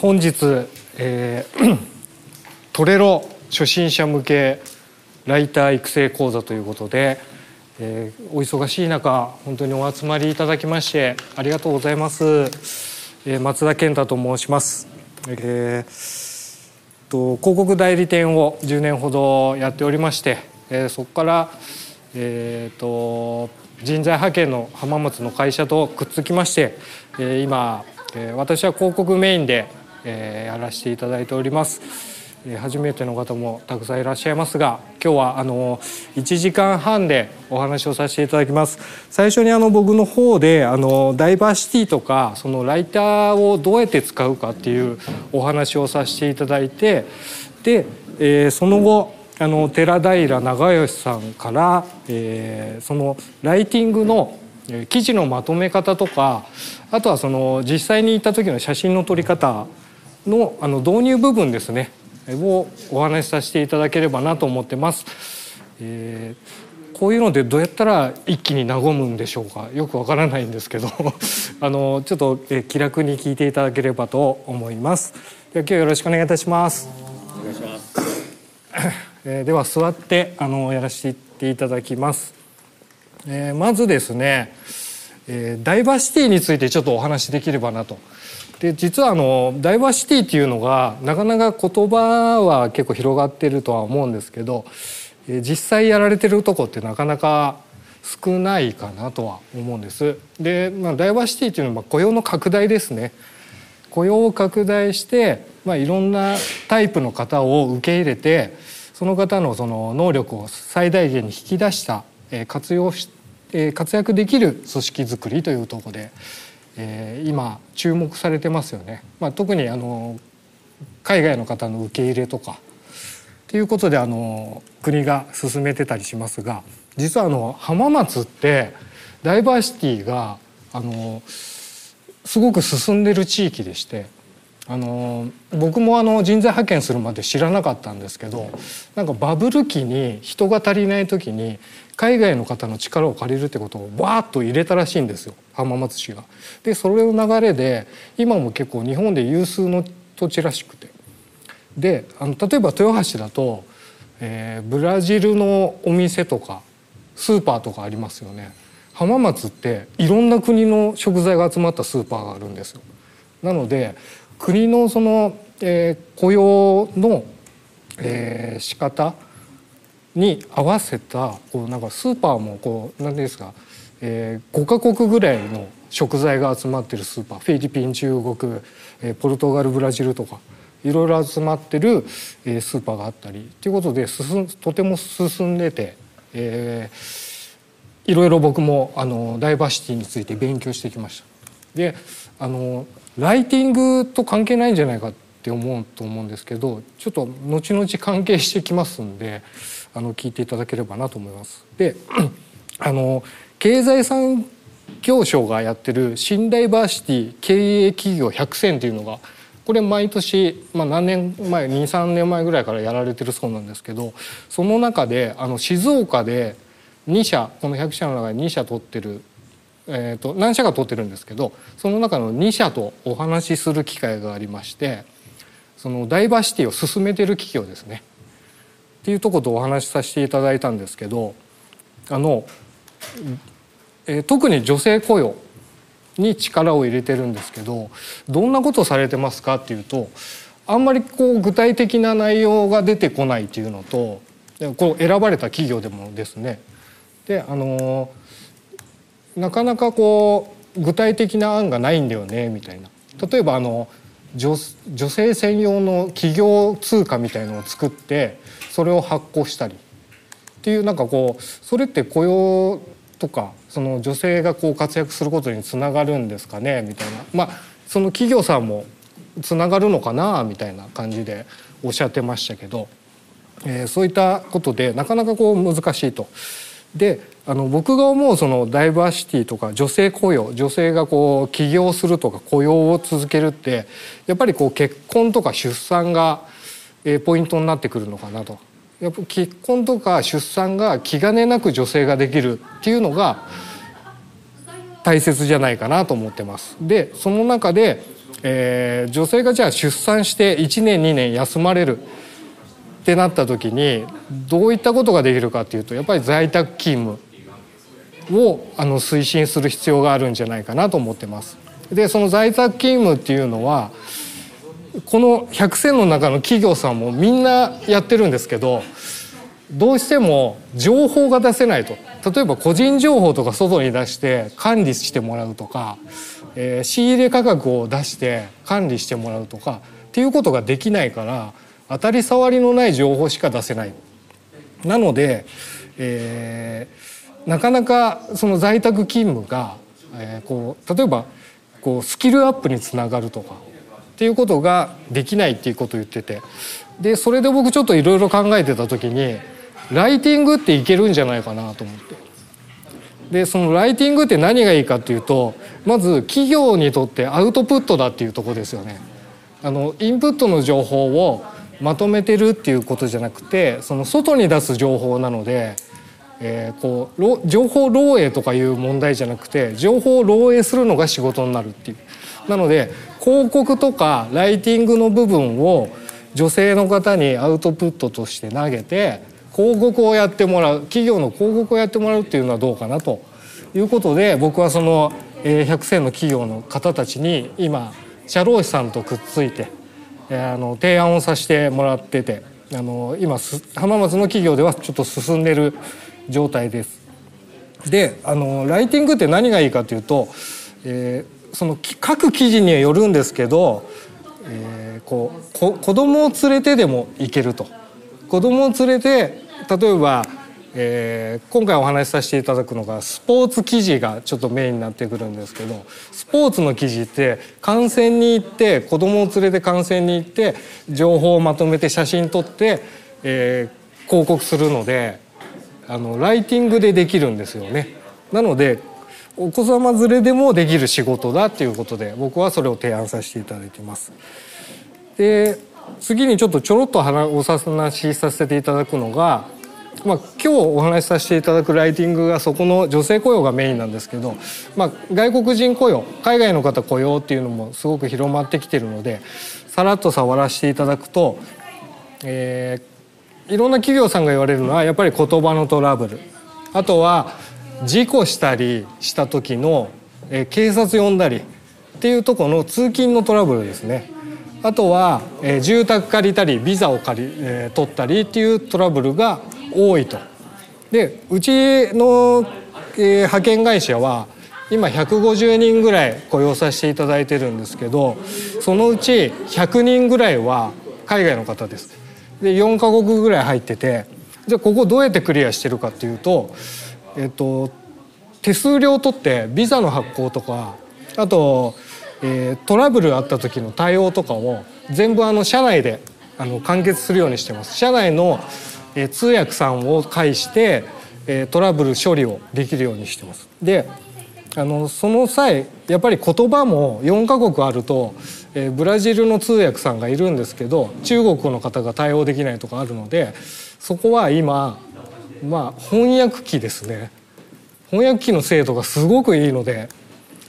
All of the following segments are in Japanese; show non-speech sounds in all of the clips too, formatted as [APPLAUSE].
本日、えー、[CLEARS THROAT] トレロ初心者向けライター育成講座ということで、えー、お忙しい中本当にお集まりいただきましてありがとうございます、えー、松田健太と申します、えー、と広告代理店を10年ほどやっておりまして、えー、そこから、えーと、人材派遣の浜松の会社とくっつきまして、えー、今、えー、私は広告メインでえー、やらせていただいております。えー、初めての方もたくさんいらっしゃいますが今日はあの1時間半でお話をさせていただきます最初にあの僕の方であのダイバーシティとかそのライターをどうやって使うかっていうお話をさせていただいてで、えー、その後あの寺平長吉さんから、えー、そのライティングの記事のまとめ方とかあとはその実際に行った時の写真の撮り方のあの導入部分ですねをお話しさせていただければなと思ってます。えー、こういうのでどうやったら一気に和むんでしょうか？よくわからないんですけど [LAUGHS] あのちょっと、え気楽に聞いていただければと思います。では今日よろしくお願いいたします。お願いします。[COUGHS] えー、では座ってあのやらせていただきます。えー、まずですね、えー、ダイバーシティについてちょっとお話しできればなと。で実はあのダイバーシティっていうのがなかなか言葉は結構広がってるとは思うんですけど実際やられてるとこってなかなか少ないかなとは思うんです。で、まあ、ダイバーシティっていうのは雇用の拡大ですね。雇用を拡大して、まあ、いろんなタイプの方を受け入れてその方のその能力を最大限に引き出した活用し活躍できる組織づくりというとこでえー、今注目されてますよね。まあ、特にあの海外の方の受け入れとかっていうことであの国が進めてたりしますが実はあの浜松ってダイバーシティがあのすごく進んでる地域でしてあの僕もあの人材派遣するまで知らなかったんですけどなんかバブル期に人が足りない時に海外の方の力を借りるってことをわーっと入れたらしいんですよ浜松市が。でそれの流れで今も結構日本で有数の土地らしくてであの例えば豊橋だと、えー、ブラジルのお店とかスーパーとかありますよね。浜松っていろんな国の食材が集まったスーパーがあるんですよ。なので国のその、えー、雇用の、えー、仕方に合わせたこうなんかスーパーもこう何ですか、えー、5カ国ぐらいの食材が集まってるスーパーフィリピン中国、えー、ポルトガルブラジルとかいろいろ集まってる、スーパーがあったりということで進とても進んでて、えー、いろいろ僕もあのダイバーシティについて勉強してきました。であのライティングと関係ないんじゃないかって思うと思うんですけどちょっと後々関係してきますんであの聞いていただければなと思います。で [CLEARS THROAT] あの経済産業省がやってる新ダイバーシティ経営企業100選っていうのがこれ毎年、まあ、何年前23年前ぐらいからやられてるそうなんですけどその中であの静岡で2社この100社の中で2社取ってる、えーと、何社か取ってるんですけどその中の2社とお話しする機会がありましてそのダイバーシティを進めてる企業ですねっていうとことお話しさせていただいたんですけどあの、えー、特に女性雇用に力を入れてるんですけどどんなことされてますかっていうとあんまりこう具体的な内容が出てこないっていうのとこう選ばれた企業でもですね。であのなかなかこう具体的な案がないんだよねみたいな。例えばあの女女性専用の企業通貨みたいのを作ってそれを発行したりっていうなんかこうそれって雇用とかその女性がこう活躍することにつながるんですかねみたいなまあその企業さんもつながるのかなみたいな感じでおっしゃってましたけど、えー、そういったことでなかなかこう難しいと。であの僕が思うそのダイバーシティとか女性雇用女性がこう起業するとか雇用を続けるってやっぱりこう結婚とか出産がポイントになってくるのかなと。やっぱ結婚とか出産が気兼ねなく女性ができるっていうのが大切じゃないかなと思ってます。でその中でえー、女性がじゃあ出産して1年2年休まれるってなった時にどういったことができるかっていうとやっぱり在宅勤務をあの推進する必要があるんじゃないかなと思ってます。でその在宅勤務っていうのはこの100選の中の企業さんもみんなやってるんですけどどうしても情報が出せないと例えば個人情報とか外に出して管理してもらうとか、えー、仕入れ価格を出して管理してもらうとかっていうことができないから当たり障りのない情報しか出せない。なので、えー、なかなかその在宅勤務が、えー、こう例えばこうスキルアップにつながるとかっていうことができないっていうことを言っててでそれで僕ちょっといろいろ考えてた時にライティングっていけるんじゃないかなと思って。でそのライティングって何がいいかっていうとまず企業にとってアウトプットだっていうとこですよね。あのインプットの情報をまとめてるっていうことじゃなくてその外に出す情報なので、えー、こう情報漏洩とかいう問題じゃなくて情報を漏洩するのが仕事になるっていう。なので広告とかライティングの部分を女性の方にアウトプットとして投げて広告をやってもらう企業の広告をやってもらうっていうのはどうかなということで僕はその100選の企業の方たちに今社労士さんとくっついてあの提案をさせてもらっててあの今浜松の企業ではちょっと進んでる状態です。であのライティングって何がいいかというと、えー、その各記事にはよるんですけど、えー、こうこ子供を連れてでも行けると。子供を連れて例えば、えー、今回お話しさせていただくのがスポーツ記事がちょっとメインになってくるんですけどスポーツの記事って観戦に行って子供を連れて観戦に行って情報をまとめて写真撮って、えー、広告するのであのライティングでできるんですよね。なのでお子様連れでもできる仕事だっていうことで僕はそれを提案させていただいてます。で次にちょっとちょろっとお話しさせていただくのが、まあ、今日お話しさせていただくライティングがそこの女性雇用がメインなんですけど、まあ、外国人雇用海外の方雇用っていうのもすごく広まってきてるのでさらっと触らせていただくと、えー、いろんな企業さんが言われるのはやっぱり言葉のトラブルあとは事故したりした時の、警察呼んだりっていうとこの通勤のトラブルですね。あとは、住宅借りたりビザを借り、取ったりっていうトラブルが多いと。でうちの、派遣会社は今150人ぐらい雇用させていただいてるんですけどそのうち100人ぐらいは海外の方です。で4カ国ぐらい入っててじゃあここどうやってクリアしてるかっていうと、えっと、手数料を取ってビザの発行とかあとえー、トラブルあった時の対応とかを全部あの社内であの完結するようにしてます。社内の、えー、通訳さんを介して、えー、トラブル処理をできるようにしてます。であのその際やっぱり言葉も4カ国あると、えー、ブラジルの通訳さんがいるんですけど中国の方が対応できないとかあるのでそこは今まあ翻訳機ですね翻訳機の精度がすごくいいので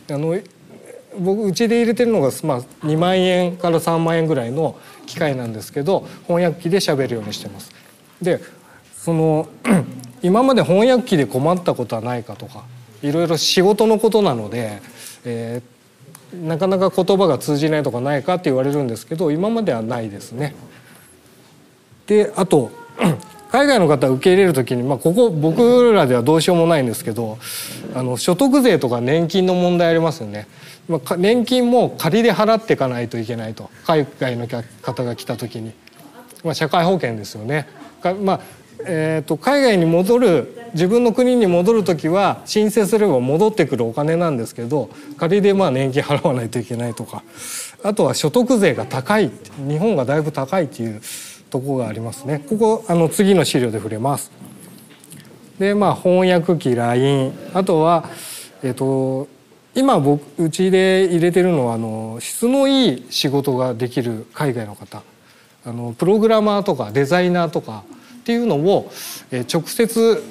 あの僕うちで入れてるのが、まあ、2万円から3万円ぐらいの機械なんですけど翻訳機で喋るようにしてます。でその [CLEARS THROAT] 今まで翻訳機で困ったことはないかとかいろいろ仕事のことなので、えー、なかなか言葉が通じないとかないかって言われるんですけど今まではないですね。であと海外の方受け入れる時に、まあ、ここ僕らではどうしようもないんですけどあの所得税とか年金の問題ありますよね。まあ、年金も仮で払っていかないといけないと海外の方が来た時に、まあ、社会保険ですよね。まあえーと、海外に戻る自分の国に戻る時は申請すれば戻ってくるお金なんですけど仮でまあ年金払わないといけないとかあとは所得税が高い日本がだいぶ高いっていうとこがありますね。ここあの次の資料で触れます。でまあ翻訳機 LINE あとはえっ、と今僕うちで入れてるのはあの質のいい仕事ができる海外の方。あのプログラマーとかデザイナーとかっていうのを、え直接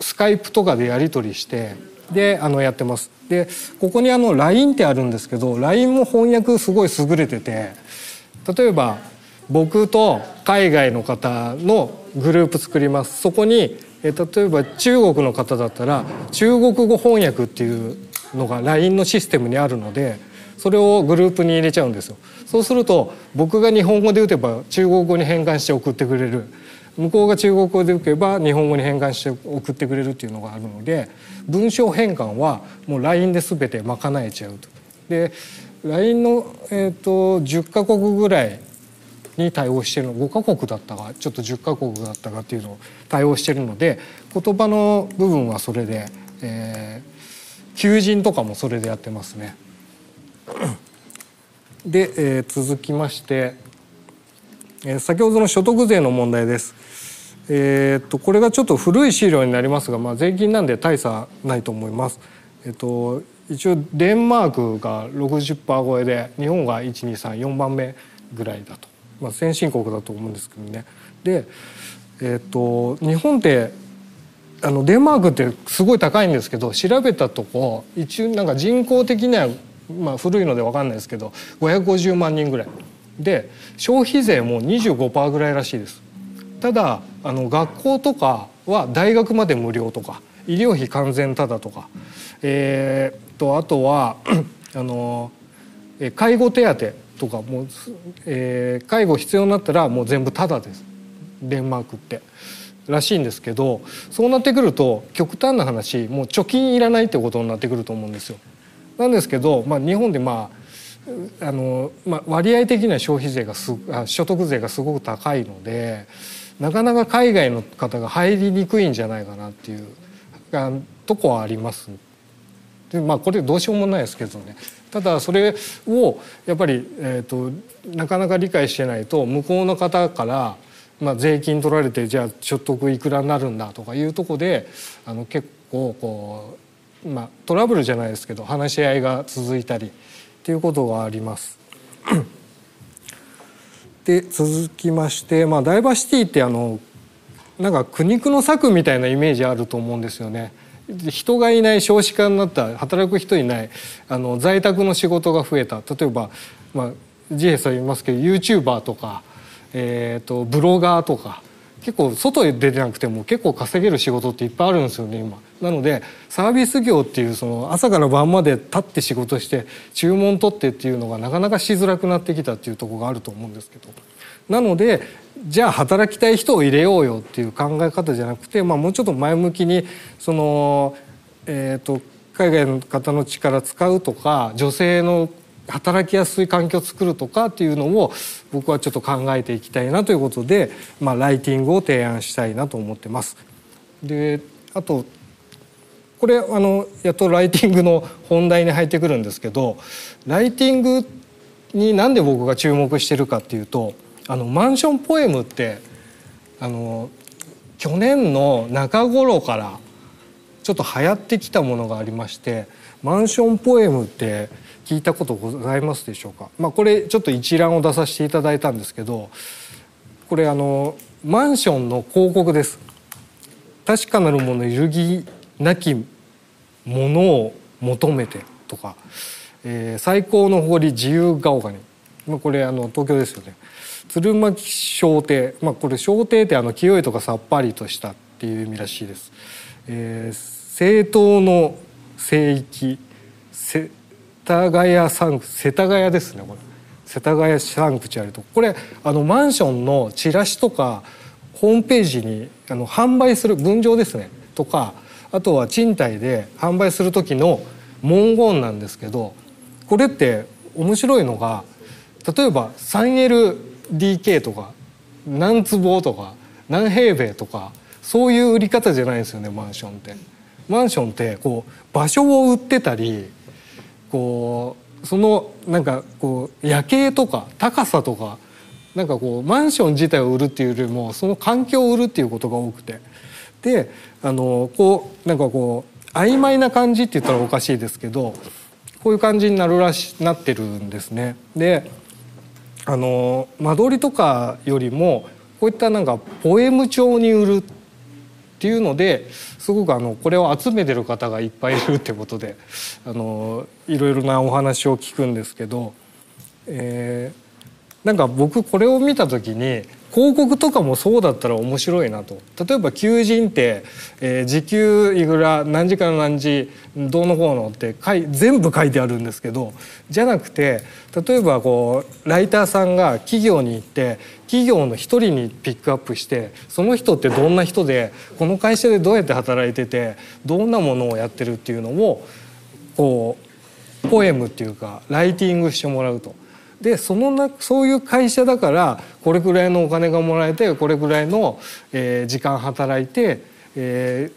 スカイプとかでやり取りしてであのやってます。でここにあの LINE ってあるんですけど LINE も翻訳すごい優れてて例えば僕と海外の方のグループ作ります。そこに例えば中国の方だったら中国語翻訳っていうのが LINE のシステムにあるのでそれをグループに入れちゃうんですよ。そうすると僕が日本語で打てば中国語に変換して送ってくれる。向こうが中国語で打てば日本語に変換して送ってくれるっていうのがあるので文章変換はもう LINE で全て賄えちゃうと。で LINE の、えーと、10カ国ぐらいに対応してるの5カ国だったかちょっと10カ国だったかっていうのを対応してるので言葉の部分はそれで、えー、求人とかもそれでやってますね。[CLEARS THROAT] で、えー、続きまして、えー、先ほどの所得税の問題です。えー、っとこれがちょっと古い資料になりますが、まあ、税金なんで大差ないと思います。えっと一応デンマークが60%超えで日本が1234番目ぐらいだと、まあ、先進国だと思うんですけどね。で、えっと日本ってあのデンマークってすごい高いんですけど調べたとこ一応なんか人口的にはまあ、古いので分かんないですけど550万人ぐらいで消費税も25%ぐらいらしいですただあの学校とかは大学まで無料とか医療費完全タダとか、えー、とあとは [CLEARS THROAT] あの介護手当とかもう、えー、介護必要になったらもう全部タダですデンマークって。らしいんですけどそうなってくると極端な話もう貯金いらないってことになってくると思うんですよ。なんですけど、まあ、日本でまああの、まあ、割合的な消費税がす所得税がすごく高いのでなかなか海外の方が入りにくいんじゃないかなっていうとこはあります。でまあこれどうしようもないですけどねただそれをやっぱり、えーと、なかなか理解してないと向こうの方から、まあ、税金取られてじゃあ所得いくらになるんだとかいうとこであの結構こうまあ、トラブルじゃないですけど話し合いが続いたりっていうことがあります。[CLEARS THROAT] で続きまして、まあ、ダイバーシティってあのなんか苦肉の策みたいなイメージあると思うんですよね。人がいない少子化になった働く人いないあの在宅の仕事が増えた例えば、まあ、ジエさん言いますけど YouTuber とか、えーとブロガーとか結構外へ出てなくても結構稼げる仕事っていっぱいあるんですよね今。なのでサービス業っていうその朝から晩まで立って仕事して注文取ってっていうのがなかなかしづらくなってきたっていうとこがあると思うんですけど。なのでじゃあ働きたい人を入れようよっていう考え方じゃなくて、まあ、もうちょっと前向きにその、えーと海外の方の力使うとか女性の働きやすい環境を作るとかっていうのを僕はちょっと考えていきたいなということで、まあ、ライティングを提案したいなと思ってます。であとこれあのやっとライティングの本題に入ってくるんですけどライティングになんで僕が注目してるかっていうとあのマンションポエムってあの去年の中頃からちょっと流行ってきたものがありましてマンションポエムって聞いたことございますでしょうか、まあ、これちょっと一覧を出させていただいたんですけどこれあのマンションの広告です。確かなるもの揺るぎなきものを求めてとか、えー、最高の誇り自由が丘に、まあ、これあの東京ですよね。鶴巻小亭、まあ、これ小亭ってあの清いとかさっぱりとしたっていう意味らしいです、えー、政党の聖域世田谷サンク世田谷ですねこれ。世田谷サンクチュアリと。これあのマンションのチラシとかホームページにあの販売する分譲ですね。とかあとは賃貸で販売する時の文言なんですけどこれって面白いのが例えば DK とか何坪とか何平米とかそういう売り方じゃないですよねマンションって。マンションってこう場所を売ってたりこうそのなんかこう夜景とか高さとかなんかこうマンション自体を売るっていうよりもその環境を売るっていうことが多くてであのこうなんかこう曖昧な感じって言ったらおかしいですけどこういう感じになるらしなってるんですね。であの間取りとかよりもこういったなんかポエム調に売るっていうのですごくあのこれを集めてる方がいっぱいいるってことであのいろいろなお話を聞くんですけど、えー、なんか僕これを見た時に広告とかもそうだったら面白いなと例えば求人って、えー、時給いくら何時から何時どうのこうのってい全部書いてあるんですけどじゃなくて例えばこうライターさんが企業に行って企業の一人にピックアップしてその人ってどんな人でこの会社でどうやって働いててどんなものをやってるっていうのをこうポエムっていうかライティングしてもらうと。でそのなそういう会社だからこれくらいのお金がもらえてこれくらいの、えー、時間働いて、えー、っ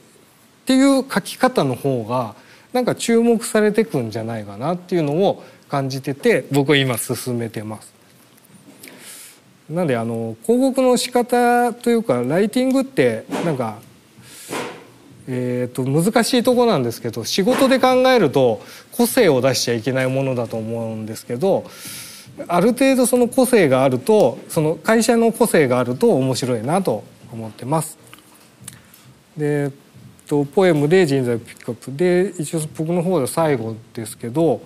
ていう書き方の方がなんか注目されてくんじゃないかなっていうのを感じてて僕は今進めてます。なんであの広告の仕方というかライティングってなんかえー、と難しいとこなんですけど仕事で考えると個性を出しちゃいけないものだと思うんですけどある程度その個性があるとその会社の個性があると面白いなと思ってます。でとポエムで人材ピックアップで一応僕の方で最後ですけど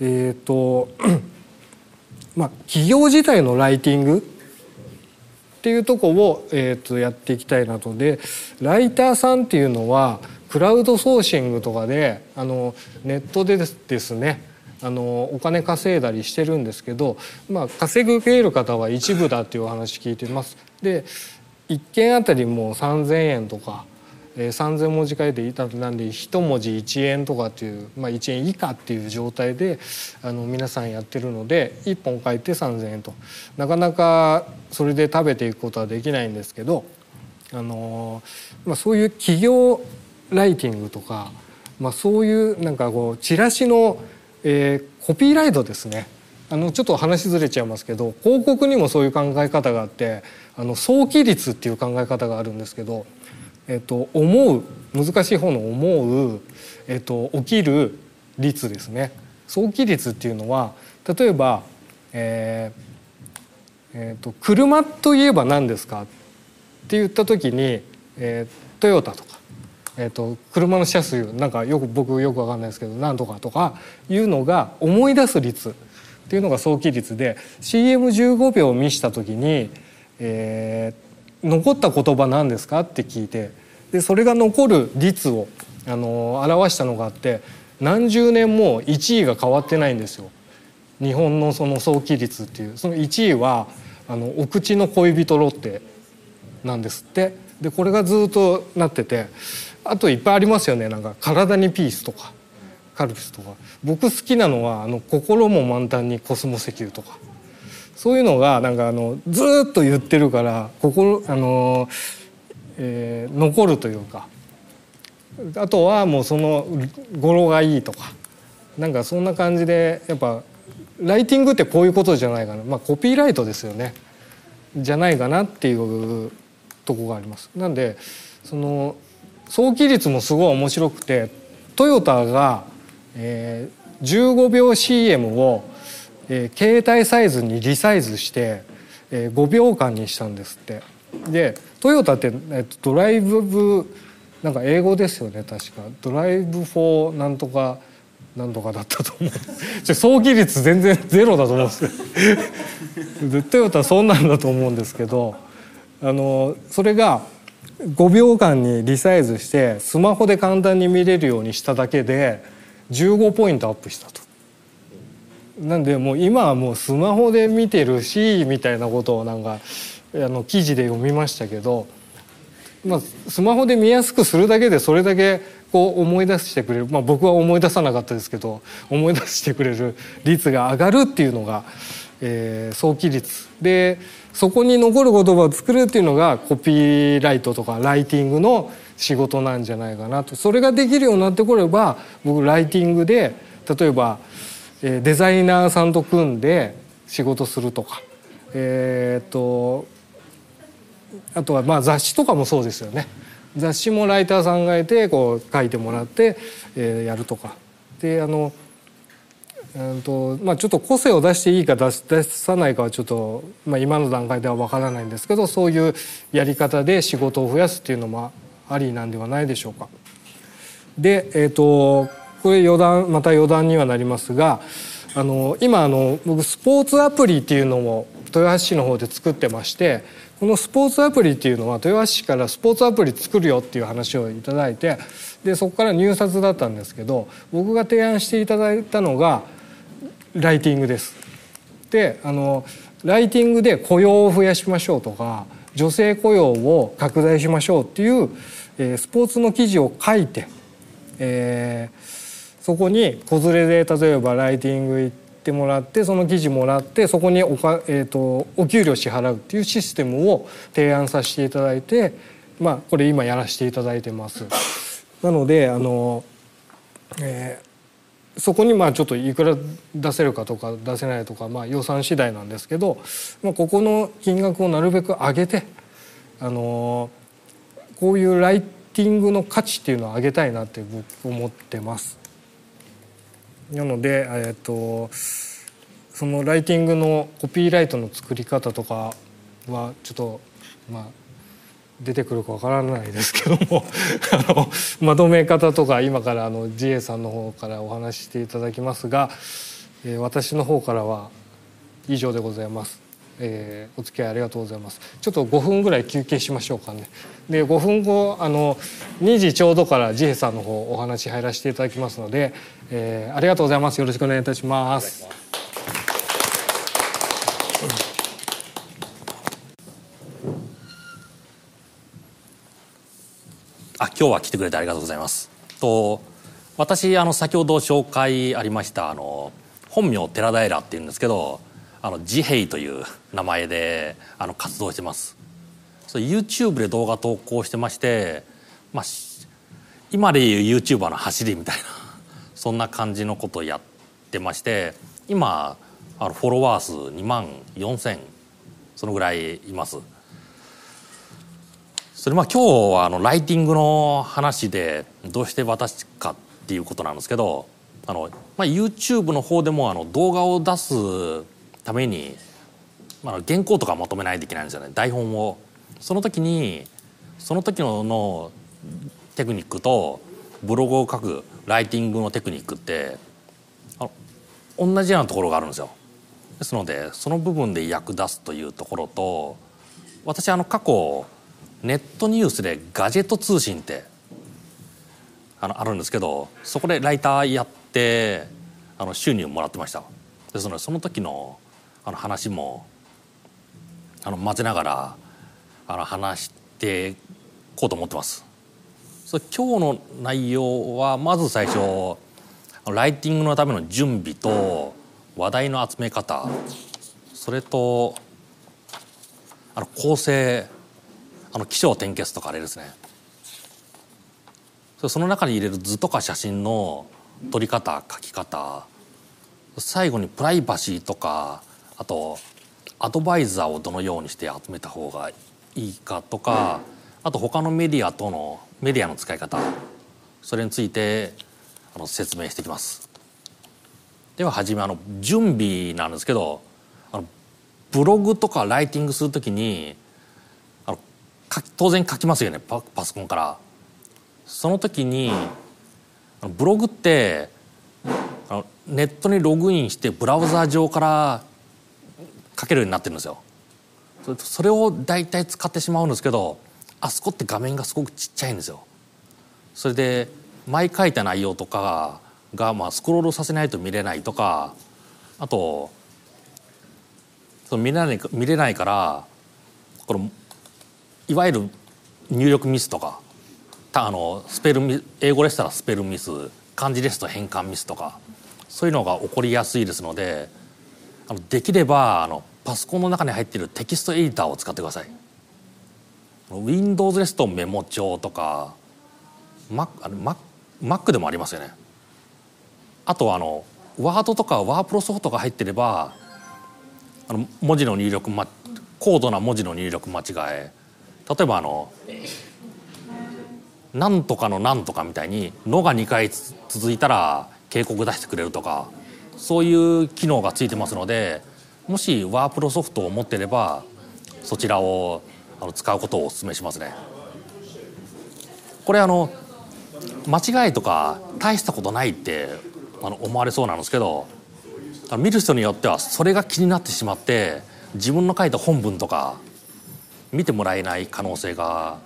えっ、ー、とまあ企業自体のライティングっていうとこを、えー、とやっていきたいなとでライターさんっていうのはクラウドソーシングとかであのネットでですねあのお金稼いだりしてるんですけど、まあ、稼ぐける方は一部だっていうお話聞いてます。で1件あたりもう3,000円とか、えー、3,000文字書いていたなんで1文字1円とかっていう、まあ、1円以下っていう状態であの皆さんやってるので1本書いて3,000円となかなかそれで食べていくことはできないんですけど、あのまあ、そういう企業ライティングとか、まあ、そういうなんかこうチラシのえー、コピーライトですね。あのちょっと話ずれちゃいますけど広告にもそういう考え方があってあの早期率っていう考え方があるんですけど、えーと、思う難しい方の思う、えーと、起きる率ですね。早期率っていうのは例えば、えーえーと、車といえば何ですかって言った時に、えー、トヨタとかえーと、車の車数なんかよく僕よく分かんないですけど何とかとかいうのが思い出す率っていうのが早期率で CM15 秒を見した時に、えー、残った言葉何ですかって聞いてでそれが残る率をあの表したのがあって何十年も1位が変わってないんですよ。日本のその早期率っていう。その1位はあのお口の恋人ロッテなんですって。でこれがずっとなっててあといっぱいありますよね。なんか体にピースとかカルピスとか。僕好きなのはあの心も満タンにコスモ石油とか。そういうのがなんかあのずっと言ってるから心あの、えー、残るというか。あとはもうその語呂がいいとか。なんかそんな感じでやっぱライティングってこういうことじゃないかな。まあコピーライトですよね。じゃないかなっていうとこがあります。なんでその想起率もすごい面白くてトヨタが、えー、15秒 CM を、えー、携帯サイズにリサイズして、えー、5秒間にしたんですって。でトヨタって、えっと、ドライブなんか英語ですよね確か。 Drive for なんとかなんとかだったと思う。[LAUGHS] 想起率全然ゼロだと思うんです。[LAUGHS] けどトヨタそんなんだと思うんですけどあのそれが5秒間にリサイズしてスマホで簡単に見れるようにしただけで15ポイントアップしたと。なんでもう今はもうスマホで見てるしみたいなことをなんかあの記事で読みましたけど、まあ、スマホで見やすくするだけでそれだけこう思い出してくれる、まあ、僕は思い出さなかったですけど思い出してくれる率が上がるっていうのが、えー、早期率でそこに残る言葉を作るっていうのがコピーライトとかライティングの仕事なんじゃないかなと。それができるようになってこれば僕ライティングで例えばデザイナーさんと組んで仕事するとかえっとあとはまあ雑誌とかもそうですよね。雑誌もライターさんがいてこう書いてもらって、え、やるとか。であのうんとまあ、ちょっと個性を出していいか出さないかはちょっと、まあ、今の段階では分からないんですけどそういうやり方で仕事を増やすっていうのもありなんではないでしょうか。で、えーと、これ余談また余談にはなりますがあの今あの僕スポーツアプリっていうのを豊橋市の方で作ってましてこのスポーツアプリっていうのは豊橋市からスポーツアプリ作るよっていう話をいただいてでそこから入札だったんですけど僕が提案していただいたのがライティングです。であのライティングで雇用を増やしましょうとか女性雇用を拡大しましょうっていう、えー、スポーツの記事を書いて、えー、そこに子連れで例えばライティング行ってもらってその記事もらってそこにおか、えーと、お給料支払うっていうシステムを提案させていただいて、まあ、これ今やらせていただいてます。なのであの、えー、そこにまあちょっといくら出せるかとか出せないとか、まあ、予算次第なんですけど、まあ、ここの金額をなるべく上げてあのこういうライティングの価値っていうのを上げたいなって僕思ってます。なので、えーと、そのライティングのコピーライトの作り方とかはちょっとまあ出てくるかわからないですけども [LAUGHS] あのまとめ方とか今からあの GA さんの方からお話ししていただきますが、えー、私の方からは以上でございます。えー、お付き合いありがとうございます。ちょっと5分ぐらい休憩しましょうかね。で5分後あの2時ちょうどからジヘさんの方お話入らせていただきますので、えー、ありがとうございます。よろしくお願いいたします。あ今日は来てくれてありがとうございます。と私あの先ほど紹介ありましたあの本名寺平っていうんですけどあのジヘイという名前であの活動してます。そ YouTube で動画投稿してまして、まあ、今でいう YouTuber の走りみたいな [LAUGHS] そんな感じのことをやってまして今あのフォロワー数2万4,000そのぐらいいます。それまあ今日はあのライティングの話でどうして私かっていうことなんですけどあの、まあ、YouTube の方でもあの動画を出すために、まあ、原稿とかまとめないといけないんですよね台本を。その時にその時ののテクニックとブログを書くライティングのテクニックってあの同じようなところがあるんですよ。ですのでその部分で役立つというところと私あの過去ネットニュースでガジェット通信ってあのあるんですけどそこでライターやってあの収入もらってましたですのでその時のあの話もあの混ぜながらあの話してこうと思ってます。そ今日の内容はまず最初ライティングのための準備と話題の集め方それとあの構成あの起承転結とかあれですねその中に入れる図とか写真の撮り方書き方最後にプライバシーとかあとアドバイザーをどのようにして集めた方がいいかとかあと他のメディアとのメディアの使い方それについてあの説明していきます。では初めあの準備なんですけどあのブログとかライティングするときに当然書きますよねパパソコンから。その時にブログってあのネットにログインしてブラウザー上から書けるようになってるんですよ。それを大体使ってしまうんですけどあそこって画面がすごくちっちゃいんですよ。それで前書いた内容とかがまあスクロールさせないと見れないとかあとその見れない見れないからこのいわゆる入力ミスとかあのスペル英語でしたらスペルミス漢字ですと変換ミスとかそういうのが起こりやすいですのであのできればあのパソコンの中に入っているテキストエディターを使ってください。Windows ですとメモ帳とか Mac, Mac, Mac でもありますよね。あとあのワードとかワープロソフトが入ってればあの文字の入力、ま、高度な文字の入力間違え例えばあの「なんとかのなんとか」みたいに「の」が2回続いたら警告出してくれるとかそういう機能がついてますのでもしワープロソフトを持ってればそちらをあの使うことをお勧めしますね。これあの間違いとか大したことないってあの思われそうなんですけど見る人によってはそれが気になってしまって自分の書いた本文とか見てもらえない可能性が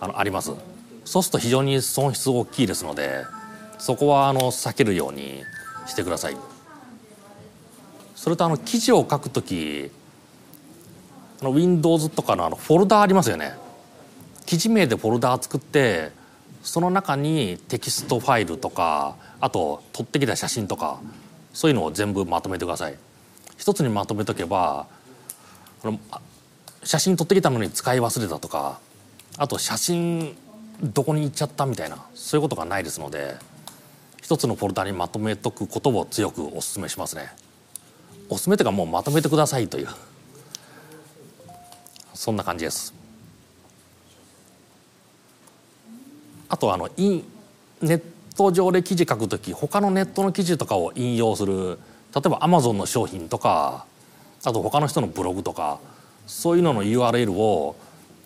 あのあります。そうすると非常に損失大きいですのでそこはあの避けるようにしてください。それとあの記事を書くときあの Windows とかのあのフォルダありますよね。記事名でフォルダ作ってその中にテキストファイルとかあと撮ってきた写真とかそういうのを全部まとめてください。一つにまとめとけば写真撮ってきたのに使い忘れたとかあと写真どこに行っちゃったみたいなそういうことがないですので一つのフォルダにまとめとくことを強くお勧めしますね。おすすめというかもうまとめてくださいというそんな感じです。あとあのインネット上で記事書く時他のネットの記事とかを引用する例えばアマゾンの商品とかあと他の人のブログとかそういうのの URL を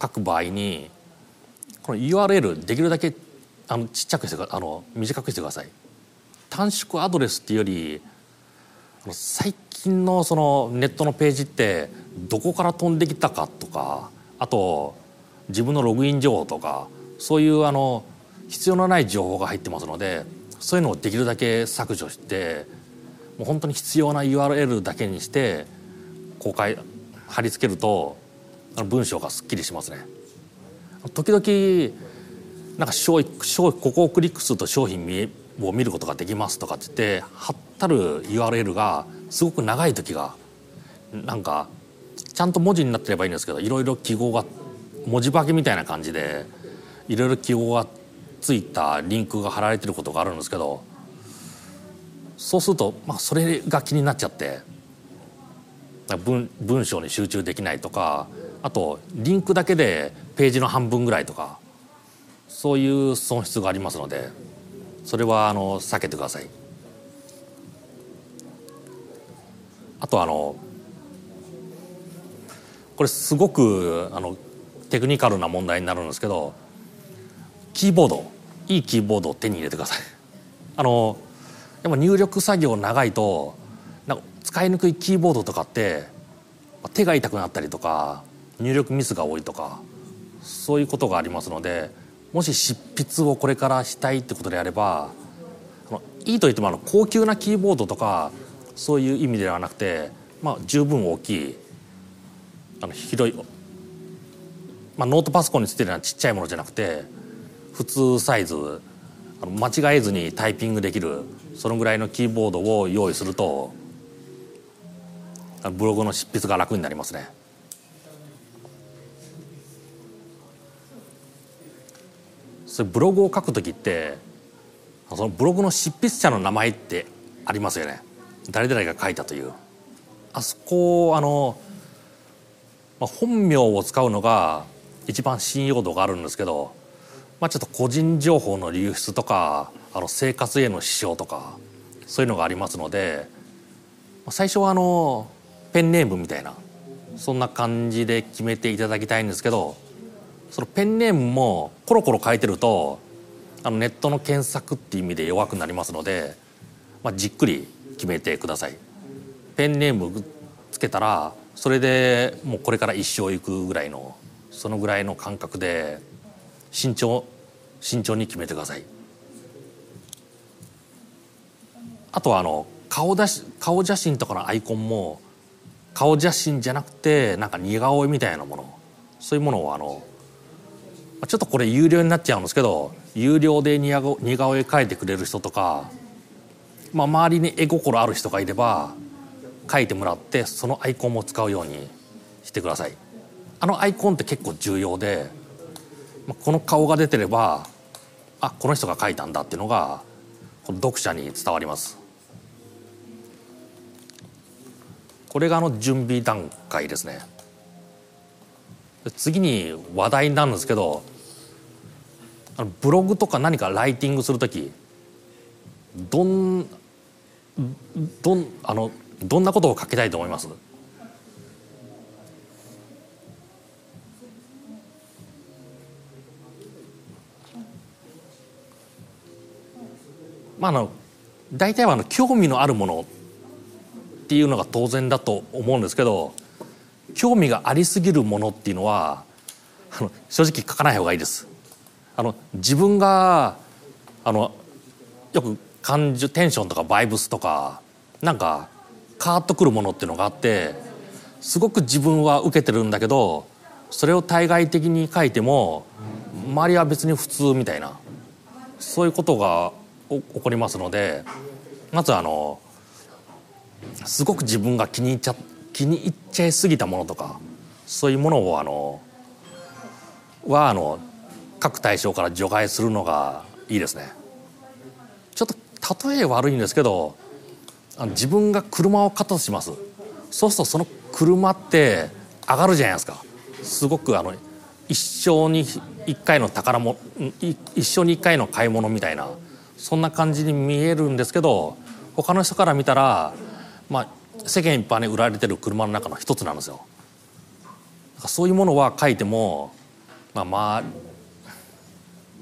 書く場合にこの URL できるだけあのちっちゃくしてあの短くしてください。短縮アドレスっていうより最近のそのネットのページってどこから飛んできたかとかあと自分のログイン情報とかそういうあの必要のない情報が入ってますのでそういうのをできるだけ削除してもう本当に必要な URL だけにして公開貼り付けると文章がすっきりしますね。時々なんか商商ここをクリックすると商品を見ることができますとかって言って貼ったる URL がすごく長い時がなんかちゃんと文字になってればいいんですけどいろいろ記号が文字化けみたいな感じでいろいろ記号がついたリンクが貼られてることがあるんですけどそうすると、まあ、それが気になっちゃって文文章に集中できないとかあとリンクだけでページの半分ぐらいとかそういう損失がありますのでそれはあの避けてください。あとあのこれすごくあのテクニカルな問題になるんですけどキーボードいいキーボードを手に入れてくださいあのやっぱ入力作業長いと使いにくいキーボードとかって手が痛くなったりとか入力ミスが多いとかそういうことがありますのでもし執筆をこれからしたいってことであればあいいと言ってもあの高級なキーボードとかそういう意味ではなくて、まあ、十分大きいあの広い、まあ、ノートパソコンについてるようなちっちゃいものじゃなくて普通サイズあの間違えずにタイピングできるそのぐらいのキーボードを用意するとブログの執筆が楽になりますね。それブログを書く時ってそのブログの執筆者の名前ってありますよね誰々が書いたというあそこあの、まあ、本名を使うのが一番信用度があるんですけど、まあ、ちょっと個人情報の流出とかあの生活への支障とかそういうのがありますので最初はあのペンネームみたいなそんな感じで決めていただきたいんですけどそのペンネームもコロコロ変えてるとあのネットの検索っていう意味で弱くなりますので、まあ、じっくり決めてください。ペンネームつけたらそれでもうこれから一生いくぐらいのそのぐらいの感覚で慎重慎重に決めてください。あとはあの顔だし顔写真とかのアイコンも顔写真じゃなくてなんか似顔絵みたいなもの。そういうものをあのちょっとこれ有料になっちゃうんですけど有料で似顔絵描いてくれる人とか、まあ、周りに絵心ある人がいれば描いてもらってそのアイコンも使うようにしてください。あのアイコンって結構重要でこの顔が出てればあこの人が描いたんだっていうのが読者に伝わります。これがあの準備段階ですね。次に話題なんですけどブログとか何かライティングする時どんどんあのどんなことを書きたいと思います？まああの大体はあの興味のあるものっていうのが当然だと思うんですけど興味がありすぎるものっていうのはあの正直書かない方がいいです。あの自分があのよく感情テンションとかバイブスとかなんかカーッとくるものっていうのがあってすごく自分は受けてるんだけどそれを対外的に書いても周りは別に普通みたいなそういうことが起こりますのでまずあのすごく自分が気に入っちゃ気に入っちゃいすぎたものとかそういうものをあのはあの各対象から除外するのがいいですね。ちょっと例え悪いんですけどあの自分が車を買ったとしますそうするとその車って上がるじゃないですかすごくあの一生に一回の宝物一生に一回の買い物みたいなそんな感じに見えるんですけど他の人から見たら、まあ、世間一般に売られてる車の中の一つなんですよ。そういうものは書いても、まあ、まあ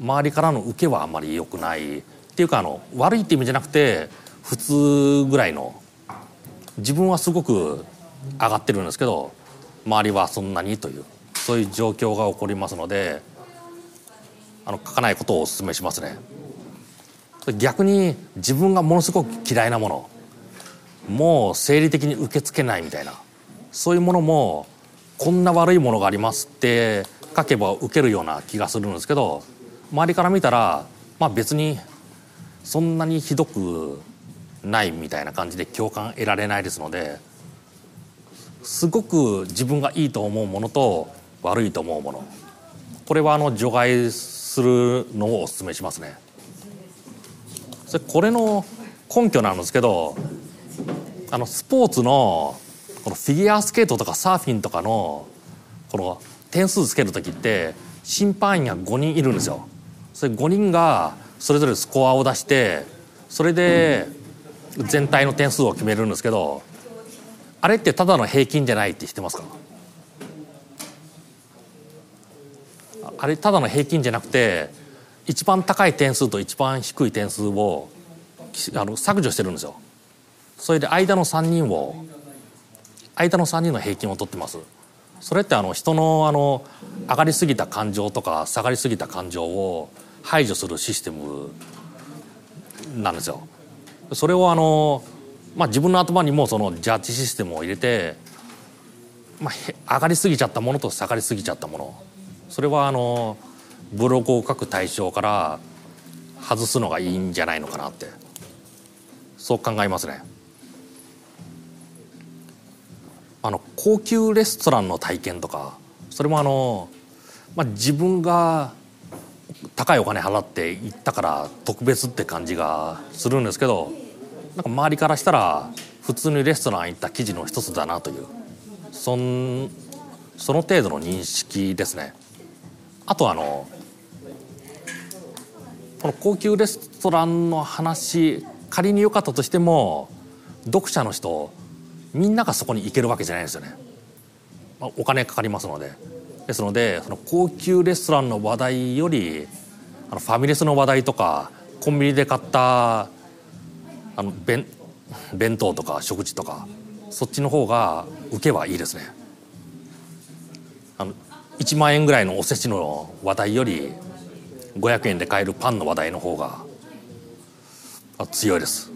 周りからの受けはあんまり良くないっていうかあの悪いって意味じゃなくて普通ぐらいの自分はすごく上がってるんですけど周りはそんなにというそういう状況が起こりますのであの書かないことをお勧めしますね。逆に自分がものすごく嫌いなものもう生理的に受け付けないみたいなそういうものもこんな悪いものがありますって書けば受けるような気がするんですけど周りから見たらまあ別にそんなにひどくないみたいな感じで共感得られないですのですごく自分がいいと思うものと悪いと思うものこれはあの除外するのをお勧めしますね。それこれの根拠なんですけどあのスポーツのこのフィギュアスケートとかサーフィンとかのこの点数つける時って審判員が5人いるんですよ。それ5人がそれぞれスコアを出してそれで全体の点数を決めるんですけどあれってただの平均じゃないって知ってますか？あれただの平均じゃなくて一番高い点数と一番低い点数をあの削除してるんですよ。それで間の3人を間の3人の平均を取ってます。それってあの人のあの上がりすぎた感情とか下がりすぎた感情を排除するシステムなんですよ。それをあの、まあ、自分の頭にもそのジャッジシステムを入れて、まあ、上がりすぎちゃったものと下がりすぎちゃったものそれはあのブログを書く対象から外すのがいいんじゃないのかなってそう考えますね。あの高級レストランの体験とかそれもあの、まあ、自分が高いお金払って行ったから特別って感じがするんですけどなんか周りからしたら普通にレストラン行った記事の一つだなというそんその程度の認識ですね。あとあのこの高級レストランの話仮に良かったとしても読者の人みんながそこに行けるわけじゃないですよね。まあお金かかりますのでですのでその高級レストランの話題よりあのファミレスの話題とかコンビニで買ったあの弁弁当とか食事とかそっちの方が受けはいいですね。あの1万円ぐらいのおせちの話題より500円で買えるパンの話題の方が強いです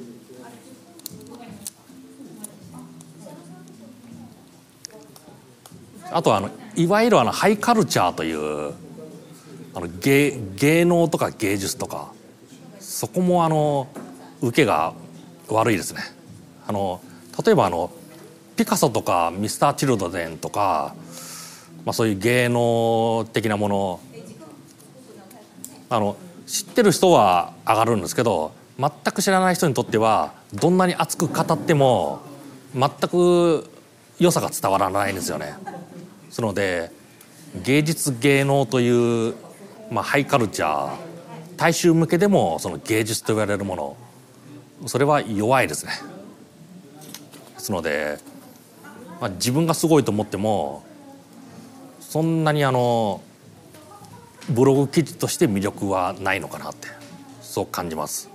あとあのいわゆるあのハイカルチャーというあの芸芸能とか芸術とかそこもあの受けが悪いですねあの例えばあのピカソとかミスター・チルドレンとか、まあ、そういう芸能的なものあの知ってる人は上がるんですけど全く知らない人にとってはどんなに熱く語っても全く良さが伝わらないんですよね。そので芸術芸能という、まあ、ハイカルチャー大衆向けでもその芸術と言われるものそれは弱いですね。ですので、まあ、自分がすごいと思ってもそんなにあのブログ記事として魅力はないのかなってそう感じます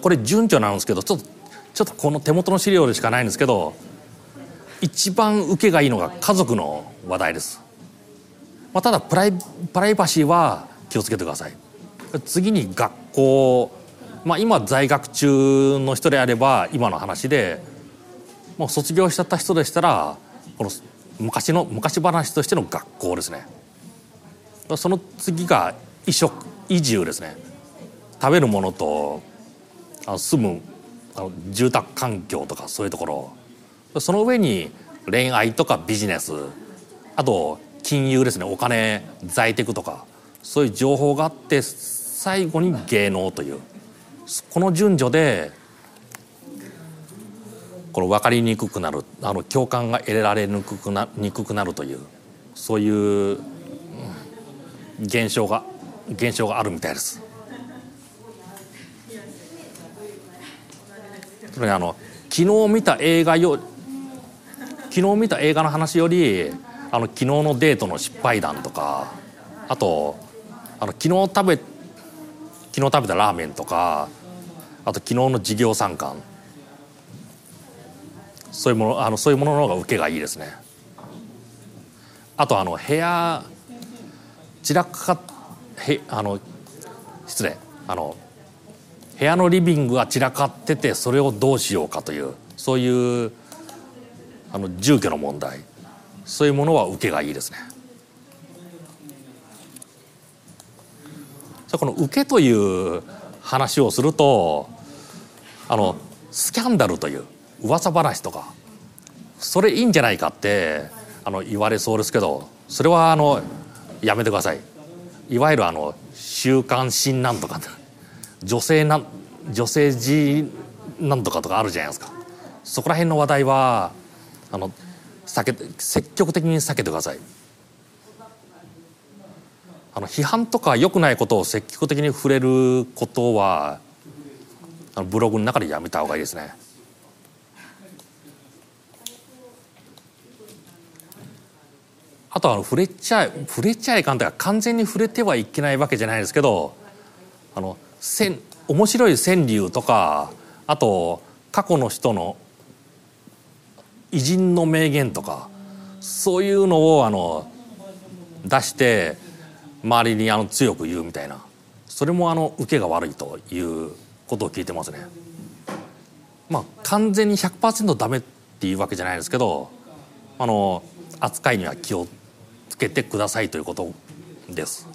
これ順序なんですけどちょっとちょっとこの手元の資料でしかないんですけど一番受けがいいのが家族の話題です、まあ、ただプライプライバシーは気をつけてください。次に学校。まあ今在学中の人であれば今の話でもう卒業しちゃった人でしたらこの昔の昔話としての学校ですね。その次が移植移住ですね。食べるものとあの住むあの住宅環境とかそういうところ。その上に恋愛とかビジネスあと金融ですねお金在宅とかそういう情報があって最後に芸能というこの順序でこの分かりにくくなるあの共感が得られにくくなにくくなるというそういう現象が現象があるみたいです。それあの昨日見た映画よ昨日見た映画の話よりあの昨日のデートの失敗談とかあとあの昨日食べ昨日食べたラーメンとかあと昨日の事業参観。そういうものあのそういうものの方が受けがいいですね。あとあの部屋散らかへあの失礼。あの部屋のリビングが散らかっててそれをどうしようかというそういうあの住居の問題。そういうものは受けがいいですね。この受けという話をするとあのスキャンダルという噂話とかそれいいんじゃないかってあの言われそうですけどそれはあのやめてください。いわゆるあの週刊誌なんとか女性な女性誌なんとかとかあるじゃないですか。そこら辺の話題はあの避け積極的に避けてください。あの批判とか良くないことを積極的に触れることはあのブログの中でやめた方がいいですね。あとは触れちゃ触れちゃいかんというか完全に触れてはいけないわけじゃないですけどあのせん面白い川柳とかあと過去の人の偉人の名言とかそういうのをあの出して周りにあの強く言うみたいなそれもあの受けが悪いということを聞いてますね。まあ完全に100%ダメっていうわけじゃないですけどあの扱いには気をつけてくださいということです。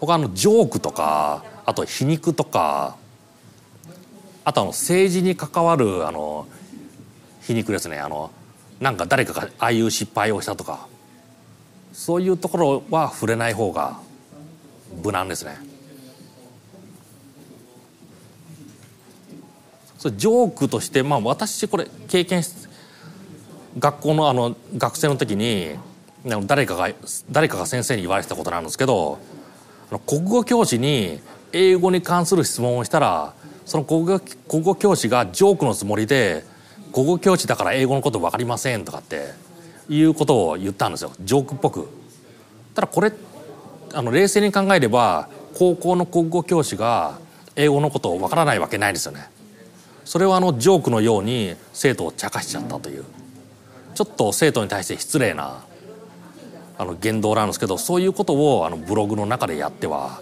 他のジョークとかあと皮肉とかあとあの政治に関わるあの皮肉ですねあのなんか誰かがああいう失敗をしたとかそういうところは触れない方が無難ですね。それジョークとしてまあ私これ経験学校のあの学生の時に誰かが誰かが先生に言われてたことなんですけど国語教師に英語に関する質問をしたらその国語国語教師がジョークのつもりで「国語教師だから英語のこと分かりません」とかっていうことを言ったんですよジョークっぽく。ただこれあの冷静に考えれば高校の国語教師が英語のことを分からないわけないですよね。それはあのジョークのように生徒を茶化しちゃったというちょっと生徒に対して失礼なあの言動なんですけどそういうことをあのブログの中でやっては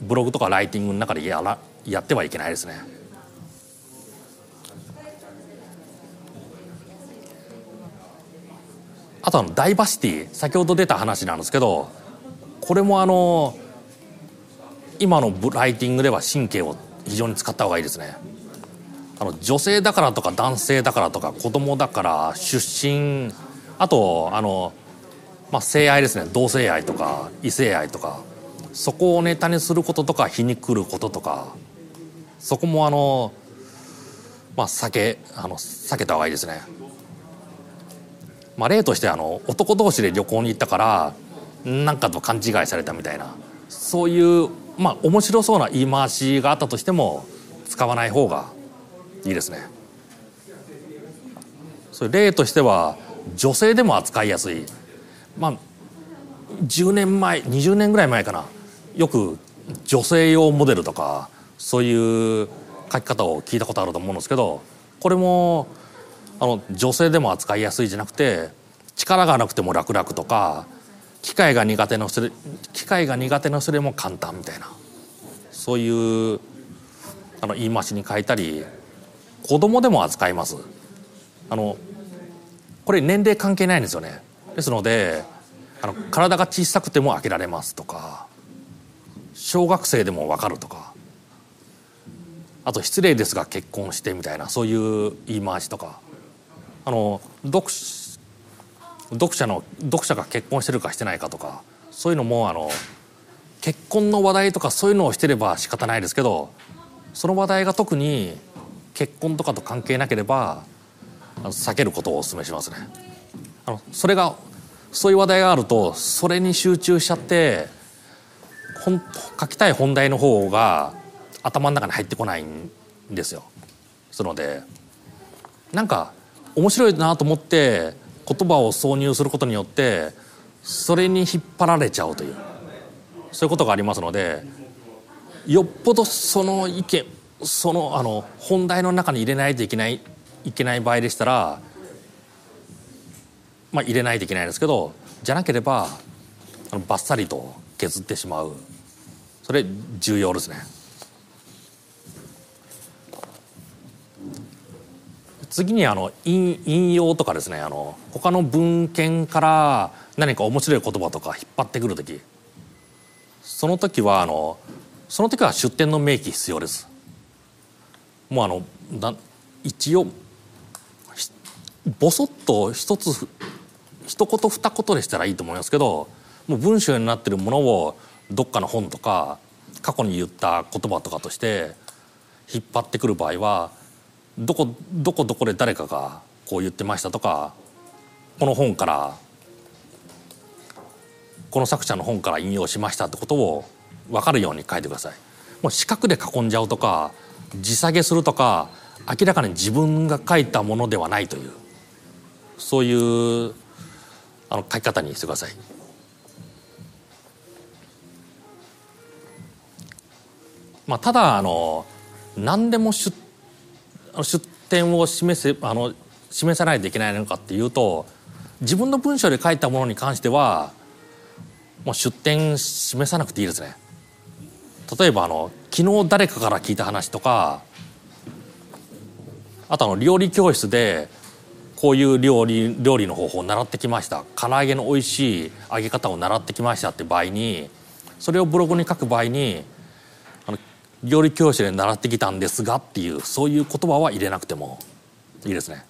ブログとかライティングの中でやらやってはいけないですね。あとあのダイバーシティ先ほど出た話なんですけどこれもあの今のライティングでは神経を非常に使った方がいいですね。あの女性だからとか男性だからとか子供だから出身あとあのまあ、性愛ですね同性愛とか異性愛とかそこをネタにすることとか皮肉ることとかそこもあのまあ避けあの避けた方がいいですね。まあ、例としてあの男同士で旅行に行ったから何かと勘違いされたみたいなそういうまあ面白そうな言い回しがあったとしても使わない方がいいですね。それ例としては女性でも扱いやすい。まあ10年前20年ぐらい前かな。よく女性用モデルとかそういう書き方を聞いたことあると思うんですけどこれもあの女性でも扱いやすいじゃなくて力がなくても楽々とか機械が苦手な人で機械が苦手な人でも簡単みたいなそういうあの言い回しに変えたり子供でも扱います。あのこれ年齢関係ないんですよね。ですのであの体が小さくても開けられますとか小学生でも分かるとかあと失礼ですが結婚してみたいなそういう言い回しとかあの読読者の読者が結婚してるかしてないかとかそういうのもあの結婚の話題とかそういうのをしてれば仕方ないですけどその話題が特に結婚とかと関係なければ避けることをお勧めしますね。あのそれがそういう話題があるとそれに集中しちゃって書きたい本題の方が頭の中に入ってこないんですよ。ですのでなんか面白いなと思って言葉を挿入することによってそれに引っ張られちゃうというそういうことがありますのでよっぽどその意見そのあの本題の中に入れないといけないいけない場合でしたらまあ入れないといけないですけどじゃなければあのバッサリと削ってしまうそれ重要ですね。次にあの引引用とかですねあの他の文献から何か面白い言葉とか引っ張ってくる時その時はあのその時は出典の明記必要です。もうあのだ一応ぼそっと一つ一言二言でしたらいいと思いますけどもう文章になってるものをどっかの本とか過去に言った言葉とかとして引っ張ってくる場合はどこどこどこで誰かがこう言ってましたとかこの本からこの作者の本から引用しましたってことを分かるように書いてください。もう四角で囲んじゃうとか時下げするとか明らかに自分が書いたものではないというそういうあの書き方にしてください。まあ、ただあの何でも出出典を示せあの示さないといけないのかっていうと自分の文章で書いたものに関してはもう出典示さなくていいですね。例えばあの昨日誰かから聞いた話とかあとあの料理教室でこういう料理料理の方法を習ってきました唐揚げの美味しい揚げ方を習ってきましたって場合にそれをブログに書く場合に料理教室で習ってきたんですがっていうそういう言葉は入れなくてもいいですね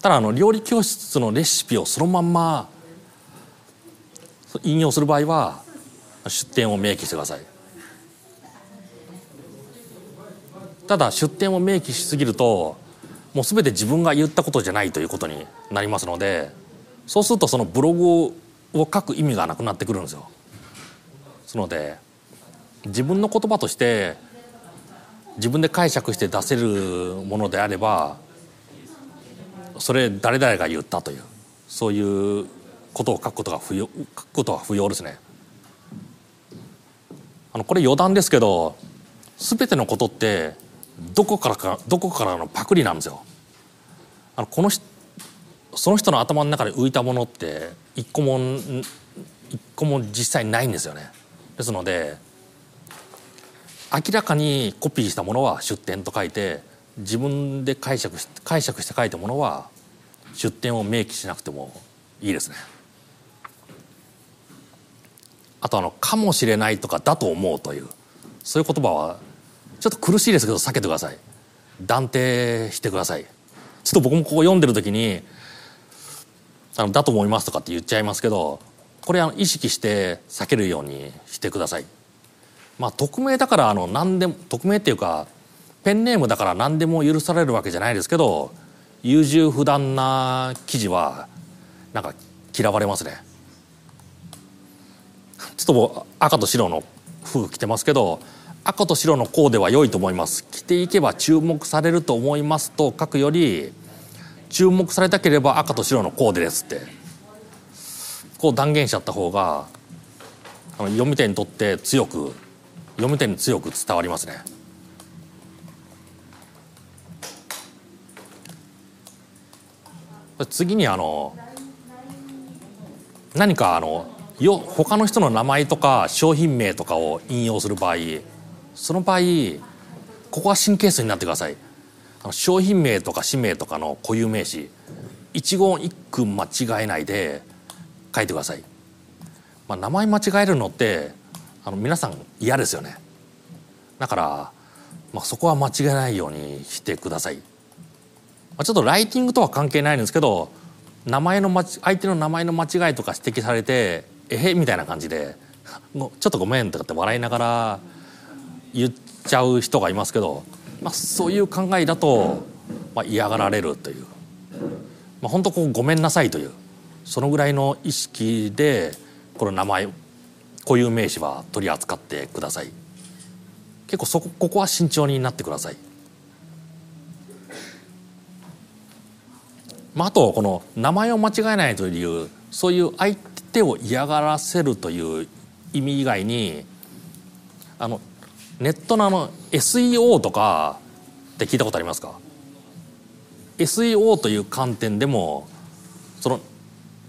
ただあの料理教室のレシピをそのまんま引用する場合は出典を明記してくださいただ出典を明記しすぎるともう全て自分が言ったことじゃないということになりますのでそうするとそのブログを書く意味がなくなってくるんですよ。ですので自分の言葉として自分で解釈して出せるものであればそれ誰々が言ったというそういうことを書くことが不要書くことは不要ですね。あのこれ余談ですけど全てのことってどこからかどこからのパクリなんですよ。あのこのその人の頭の中で浮いたものって一個も一個も実際ないんですよね。ですので明らかにコピーしたものは出典と書いて自分で解釈し解釈して書いたものは出典を明記しなくてもいいですね。あとあの「かもしれない」とか「だと思う」というそういう言葉はちょっと苦しいですけど避けてください。断定してください。ちょっと僕もここ読んでる時に「あのだと思います」とかって言っちゃいますけどこれあの意識して避けるようにしてください。まあ匿名だからあの何でも匿名っていうかペンネームだから何でも許されるわけじゃないですけど優柔不断な記事はなんか嫌われますね。ちょっと赤と白の服着てますけど赤と白のコーデは良いと思います。着ていけば注目されると思いますと書くより注目されたければ赤と白のコーデですって。こう断言しちゃった方があの読み手にとって強く読み手に強く伝わりますね。次にあの何かあのよ他の人の名前とか商品名とかを引用する場合その場合ここは神経質になってくださいあの商品名とか氏名とかの固有名詞一言一句間違えないで書いてください、まあ、名前間違えるのってあの皆さん嫌ですよね。だから、まあ、そこは間違えないようにしてください、まあ、ちょっとライティングとは関係ないんですけど名前の相手の名前の間違いとか指摘されて「えへ」みたいな感じで「ちょっとごめん」とかって笑いながら言っちゃう人がいますけど、まあ、そういう考えだと、まあ、嫌がられるという、まあ、本当こうごめんなさいというそのぐらいの意識でこの名前固有名詞は取り扱ってください。結構そこここは慎重になってください、まあ、あとこの名前を間違えないというそういう相手を嫌がらせるという意味以外にあのネットのあの SEO とかって聞いたことありますか？SEO という観点でもその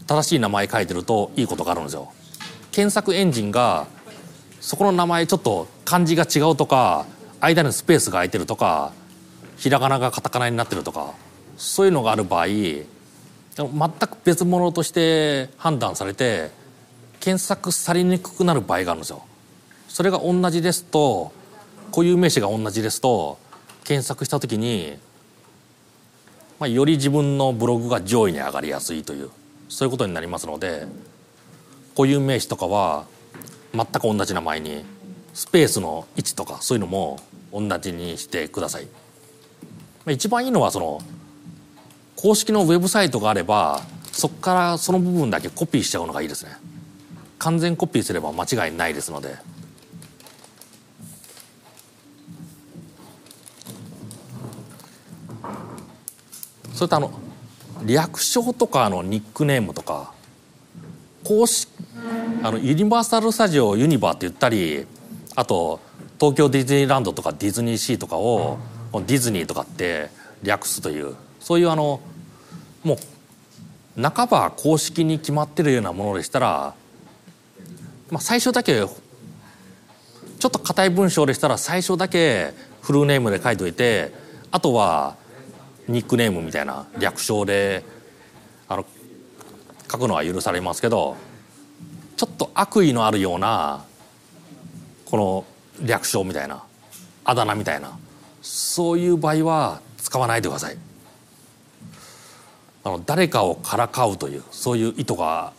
正しい名前書いてるといいことがあるんですよ。検索エンジンがそこの名前ちょっと漢字が違うとか間にスペースが空いてるとかひらがながカタカナになってるとかそういうのがある場合全く別物として判断されて検索されにくくなる場合があるんですよ。それが同じですと固有名詞が同じですと検索した時に、まあ、より自分のブログが上位に上がりやすいというそういうことになりますので固有名詞とかは全く同じ名前にスペースの位置とかそういうのも同じにしてください。一番いいのはその公式のウェブサイトがあればそこからその部分だけコピーしちゃうのがいいですね。完全コピーすれば間違いないですので。それとあの略称とかのニックネームとか公式あのユニバーサル・スタジオユニバーって言ったりあと東京ディズニーランドとかディズニーシーとかをディズニーとかって略すというそういうあのもう半ば公式に決まってるようなものでしたら、まあ、最初だけちょっと硬い文章でしたら最初だけフルネームで書いといてあとはニックネームみたいな略称で書くのは許されますけどちょっと悪意のあるようなこの略称みたいなあだ名みたいなそういう場合は使わないでください。あの誰かをからかうというそういう意図が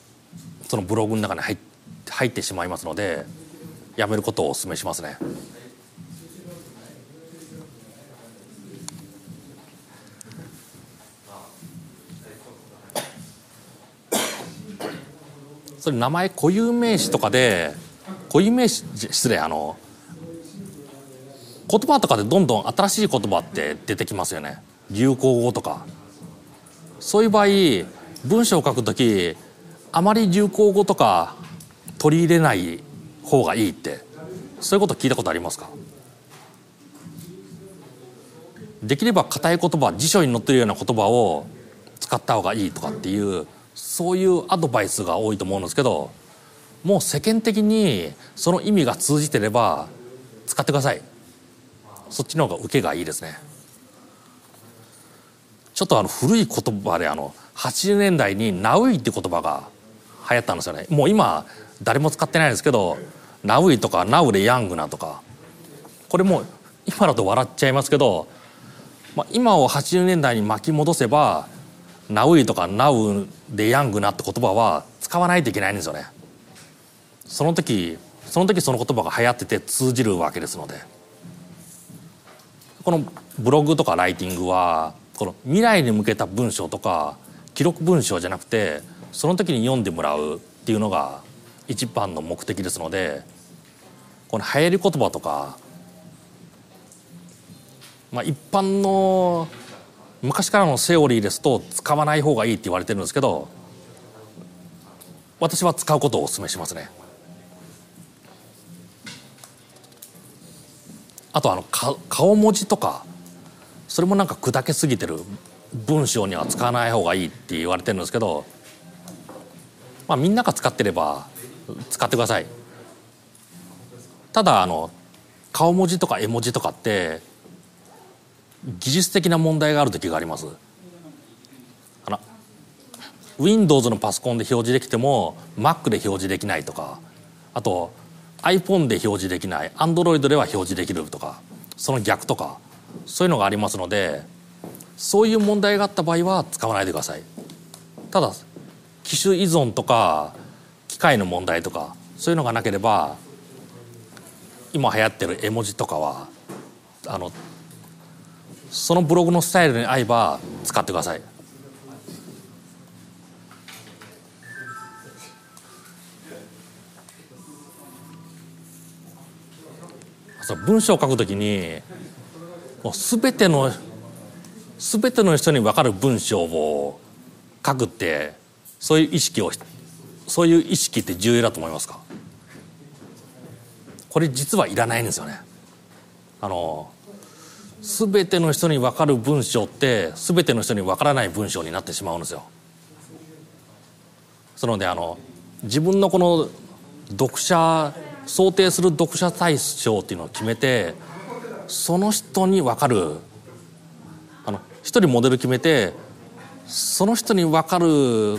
そのブログの中に入ってしまいますのでやめることをお勧めしますね。それ名前固有名詞とかで固有名詞失礼あの言葉とかでどんどん新しい言葉って出てきますよね。流行語とか。そういう場合文章を書く時あまり流行語とか取り入れない方がいいって。そういうこと聞いたことありますか？できれば硬い言葉辞書に載ってるような言葉を使った方がいいとかっていうそういうアドバイスが多いと思うんですけどもう世間的にその意味が通じてれば使ってください。そっちの方が受けがいいですね。ちょっとあの古い言葉であの80年代に「ナウイ」って言葉が流行ったんですよね。もう今誰も使ってないですけど「ナウイ」とか「ナウでヤングな」とかこれも今だと笑っちゃいますけど、まあ、今を80年代に巻き戻せばナウイとかナウでヤングなって言葉は使わないといけないんですよね。その時その時その言葉が流行ってて通じるわけですので。このブログとかライティングはこの未来に向けた文章とか記録文章じゃなくてその時に読んでもらうっていうのが一番の目的ですのでこの流行り言葉とか、まあ、一般の昔からのセオリーですと使わない方がいいって言われてるんですけど私は使うことをお勧めしますね。あとあの顔文字とかそれもなんか砕けすぎてる文章には使わない方がいいって言われてるんですけど、まあ、みんなが使ってれば使ってくださいただあの顔文字とか絵文字とかって技術的な問題がある時があります。あの Windows のパソコンで表示できても Mac で表示できないとかあと iPhone で表示できない Android では表示できるとかその逆とかそういうのがありますのでそういう問題があった場合は使わないでください。ただ機種依存とか機械の問題とかそういうのがなければ今流行ってる絵文字とかはあのそのブログのスタイルに合えば使ってください文章を書くときにもう全ての全ての人に分かる文章を書くってそういう意識をそういう意識って重要だと思いますか？これ実はいらないんですよね。あの全ての人に分かる文章って全ての人に分からない文章になってしまうんですよ。そのであの自分のこの読者想定する読者対象っていうのを決めてその人に分かるあの一人モデル決めてその人に分かる言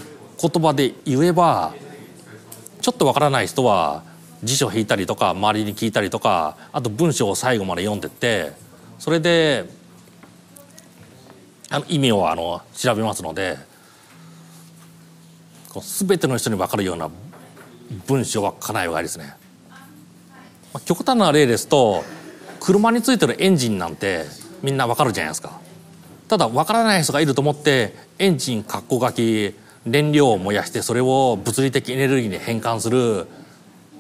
葉で言えばちょっと分からない人は辞書引いたりとか周りに聞いたりとかあと文章を最後まで読んでってそれであの意味をあの調べますので全ての人に分かるような文章は書かない方がいいですね。まあ、極端な例ですと車についてるエンジンなんてみんなわかるじゃないですかただわからない人がいると思ってエンジンかっこ書き燃料を燃やしてそれを物理的エネルギーに変換する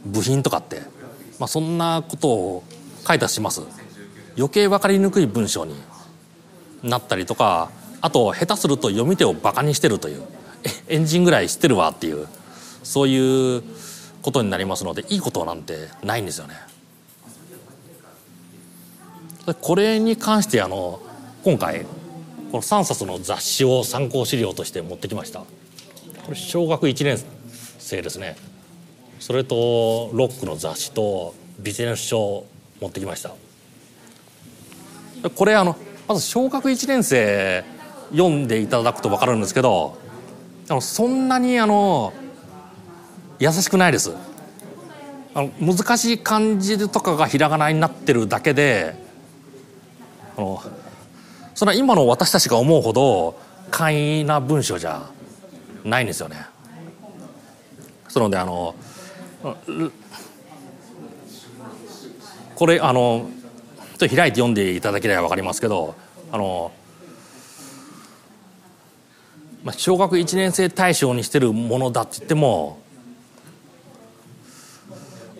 部品とかって、まあ、そんなことを書いたします余計分かりにくい文章になったりとかあと下手すると読み手をバカにしてるという [LAUGHS] エンジンぐらい知ってるわっていうそういうことになりますのでいいことなんてないんですよね。これに関してあの今回この3冊の雑誌を参考資料として持ってきました。これ小学1年生ですね。それとロックの雑誌とビジネス書を持ってきました。これあのまず小学1年生読んでいただくと分かるんですけどあのそんなにあの優しくないですあの難しい漢字とかがひらがなになってるだけであのそれは今の私たちが思うほど簡易な文章じゃないんですよね。そのであのこれあのちょっと開いて読んでいただければ分かりますけどあの、まあ、小学1年生対象にしてるものだって言っても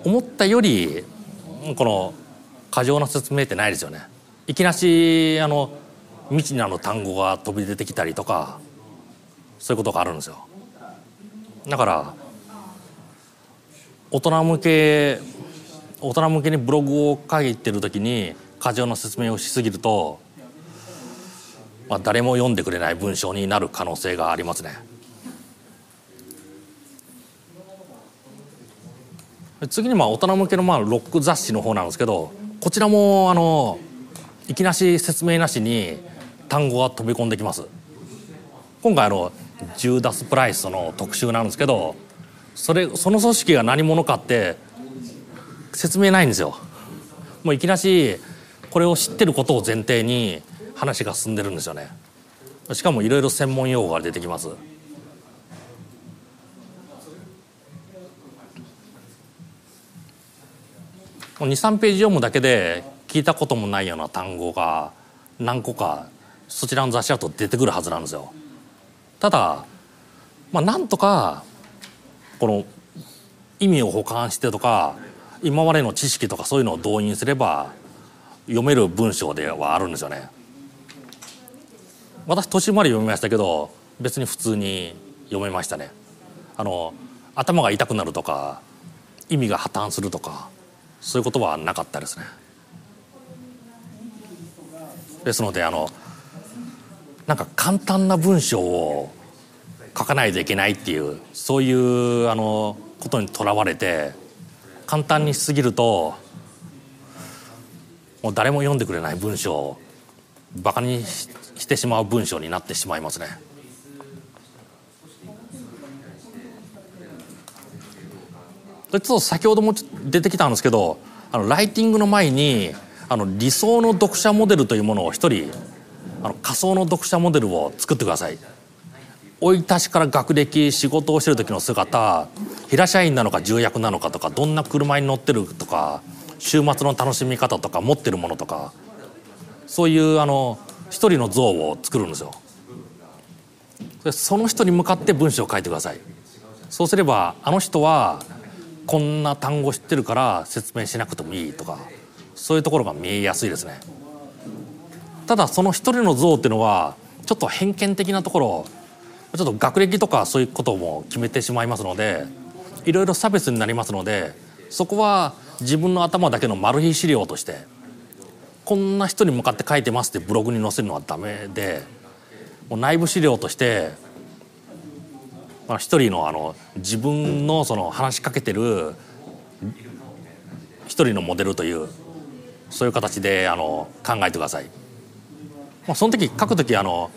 思ったよりこの過剰な説明ってないですよね。いきなしあの未知なる単語が飛び出てきたりとかそういうことがあるんですよ。だから大人向け大人向けにブログを書いてる時に過剰な説明をしすぎると、まあ、誰も読んでくれない文章になる可能性がありますね。次にまあ大人向けのまあロック雑誌の方なんですけどこちらもあのいきなし説明なしに単語が飛び込んできます今回あのジューダス・プライスの特集なんですけどそれその組織が何者かって説明ないんですよもういきなしこれを知ってることを前提に話が進んでるんですよねしかもいろいろ専門用語が出てきます23ページ読むだけで聞いたこともないような単語が何個かそちらの雑誌だと出てくるはずなんですよ。ただまあなんとかこの意味を補完してとか今までの知識とかそういうのを動員すれば読める文章ではあるんですよね。私途中まで読みましたけど別に普通に読めましたね。あの頭が痛くなるとか意味が破綻するとかそういうことはなかったですね。ですのであのなんか簡単な文章を書かないといけないっていうそういうあのことにとらわれて簡単にしすぎるともう誰も読んでくれない文章をバカにしてしまう文章になってしまいますね。ちょっと先ほども出てきたんですけどあのライティングの前にあの理想の読者モデルというものを一人あの仮想の読者モデルを作ってください生い立ちから学歴仕事をしてる時の姿平社員なのか重役なのかとかどんな車に乗ってるとか週末の楽しみ方とか持ってるものとかそういうあの一人の像を作るんですよ。でその人に向かって文章を書いてください。そうすればあの人はこんな単語知ってるから説明しなくてもいいとかそういうところが見えやすいですね。ただその一人の像っていうのはちょっと偏見的なところちょっと学歴とかそういうことも決めてしまいますのでいろいろ差別になりますのでそこは自分の頭だけのマル秘資料としてこんな人に向かって書いてますってブログに載せるのはダメでもう内部資料として、一人のあの自分のその話しかけてる一人のモデルというそういう形であの考えてください。まあ、その時書く時あの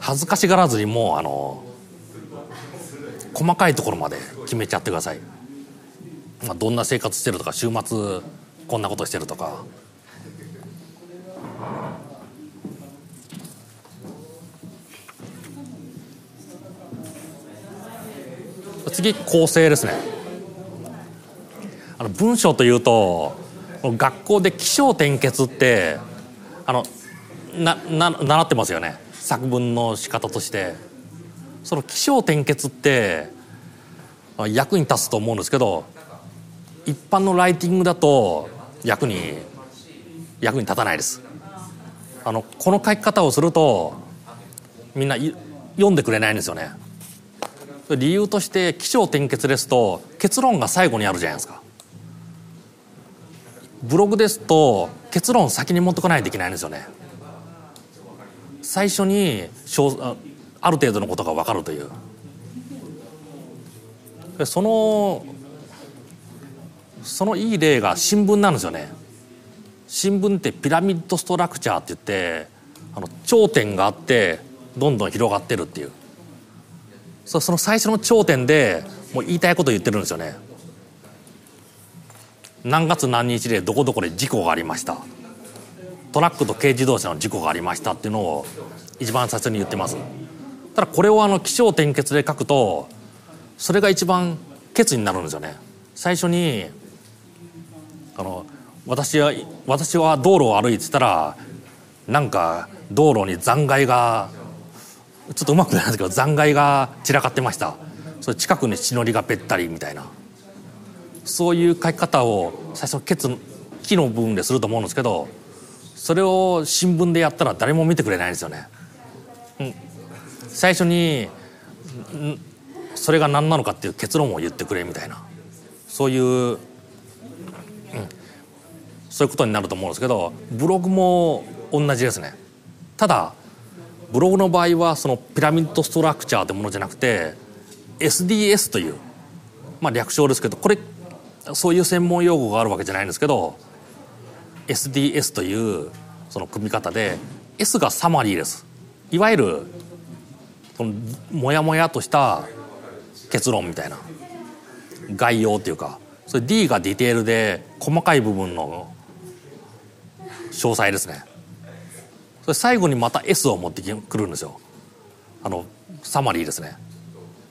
恥ずかしがらずにもうあの細かいところまで決めちゃってください。まあ、どんな生活してるとか週末こんなことしてるとか。次構成ですね。あの文章というと学校で起承転結ってあのなな習ってますよね。作文の仕方として。その起承転結って役に立つと思うんですけど一般のライティングだと役に役に立たないです。あのこの書き方をするとみんな読んでくれないんですよね。理由として起承転結ですと結論が最後にあるじゃないですか。ブログですと結論先に持ってこないといけないんですよね。最初にある程度のことが分かるという。そのそのいい例が新聞なんですよね。新聞ってピラミッドストラクチャーって言ってあの頂点があってどんどん広がってるっていう。その最初の頂点でもう言いたいこと言ってるんですよね。何月何日でどこどこで事故がありました。トラックと軽自動車の事故がありましたっていうのを一番最初に言ってます。ただこれをあの起承転結で書くとそれが一番ケツになるんですよね。最初にあの私は私は道路を歩いてたらなんか道路に残骸がちょっとうまくないんですけど残骸が散らかってました。それ近くに血のりがぺったりみたいな。そういう書き方を最初ケツ木の部分ですると思うんですけどそれを新聞でやったら誰も見てくれないんですよね。うん、最初にそれが何なのかっていう結論を言ってくれみたいな。そういう、そういうことになると思うんですけどブログも同じですね。ただブログの場合はそのピラミッドストラクチャーってものじゃなくて SDS という、まあ、略称ですけどこれそういう専門用語があるわけじゃないんですけど SDS というその組み方で S がサマリーですいわゆるそのモヤモヤとした結論みたいな概要っていうかそれ D がディテールで細かい部分の詳細ですね。それ最後にまた S を持ってくるんですよ。あのサマリーですね。だか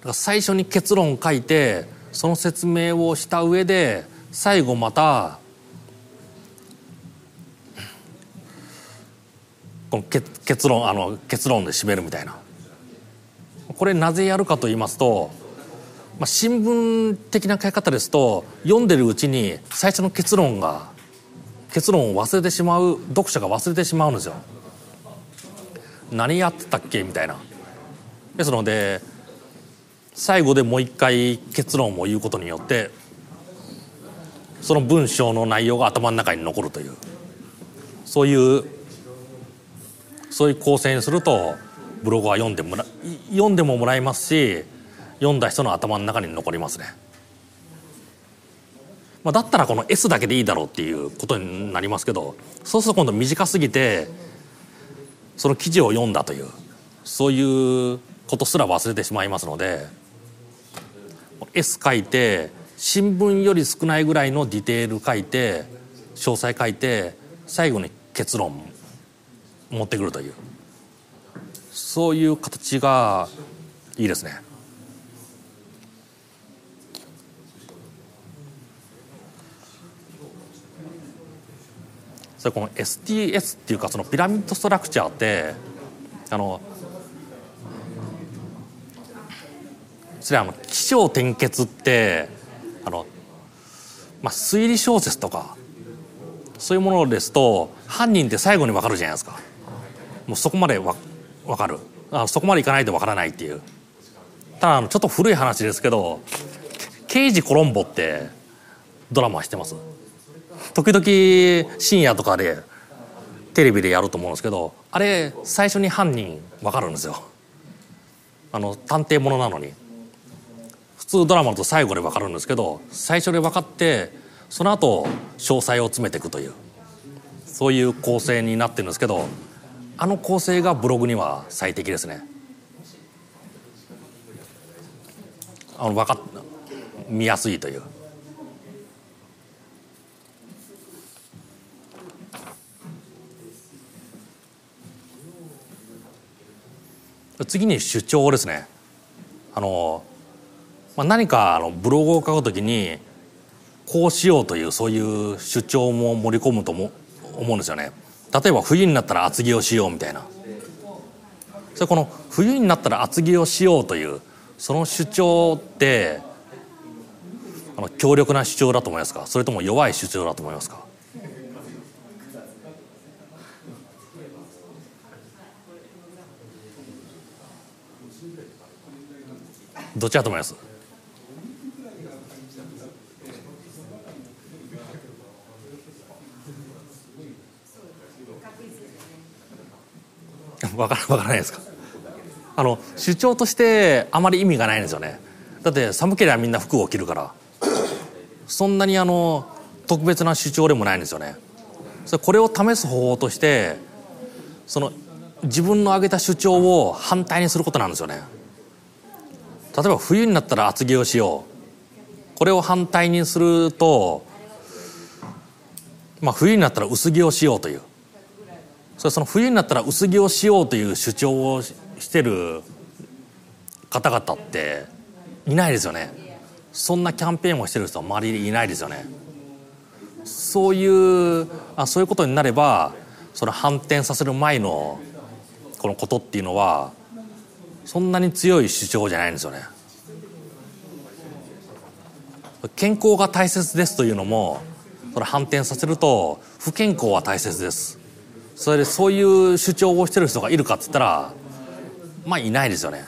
ら最初に結論を書いてその説明をした上で最後またこの結論あの結論で締めるみたいな。これなぜやるかと言いますとまあ、新聞的な書き方ですと読んでるうちに最初の結論が結論を忘れてしまう読者が忘れてしまうんですよ。何やってたっけ？みたいな。ですので最後でもう一回結論を言うことによってその文章の内容が頭の中に残るというそういうそういう構成にするとブログは読んでもら読んでももらえますし読んだ人の頭の中に残りますね。まあ、だったらこの S だけでいいだろうっていうことになりますけどそうすると今度短すぎてその記事を読んだというそういうことすら忘れてしまいますので S 書いて新聞より少ないぐらいのディテール書いて詳細書いて最後に結論持ってくるというそういう形がいいですね。それこの STS っていうかそのピラミッドストラクチャーってあのそれはあの起承転結ってあの、まあ、推理小説とかそういうものですと犯人って最後に分かるじゃないですか。もうそこまでわ分かる。あそこまでいかないと分からないっていう。ただあのちょっと古い話ですけど「刑事コロンボ」ってドラマしてます？時々深夜とかでテレビでやると思うんですけどあれ最初に犯人分かるんですよ。あの探偵ものなのに。普通ドラマだと最後で分かるんですけど最初で分かってその後詳細を詰めていくというそういう構成になってるんですけどあの構成がブログには最適ですね。あの分かっ見やすいという。次に主張ですね。あの、まあ、何かあのブログを書くときにこうしようというそういう主張も盛り込むと思うんですよね。例えば冬になったら厚着をしようみたいな。それこの冬になったら厚着をしようというその主張ってあの強力な主張だと思いますか？それとも弱い主張だと思いますか？どっちだと思います？[LAUGHS] わからわからないですか？あの主張としてあまり意味がないんですよね。だって寒ければみんな服を着るから。そんなにあの特別な主張でもないんですよね。それこれを試す方法としてその自分の挙げた主張を反対にすることなんですよね。例えば冬になったら厚着をしよう。これを反対にすると、まあ、冬になったら薄着をしようという。それその冬になったら薄着をしようという主張をしてる方々っていないですよね。そんなキャンペーンをしてる人は周りいないですよね。そういうあそういうことになればその反転させる前のこのことっていうのはそんなに強い主張じゃないんですよね。健康が大切ですというのもそれ反転させると不健康は大切です。それでそういう主張をしてる人がいるかっつったらまあいないですよね。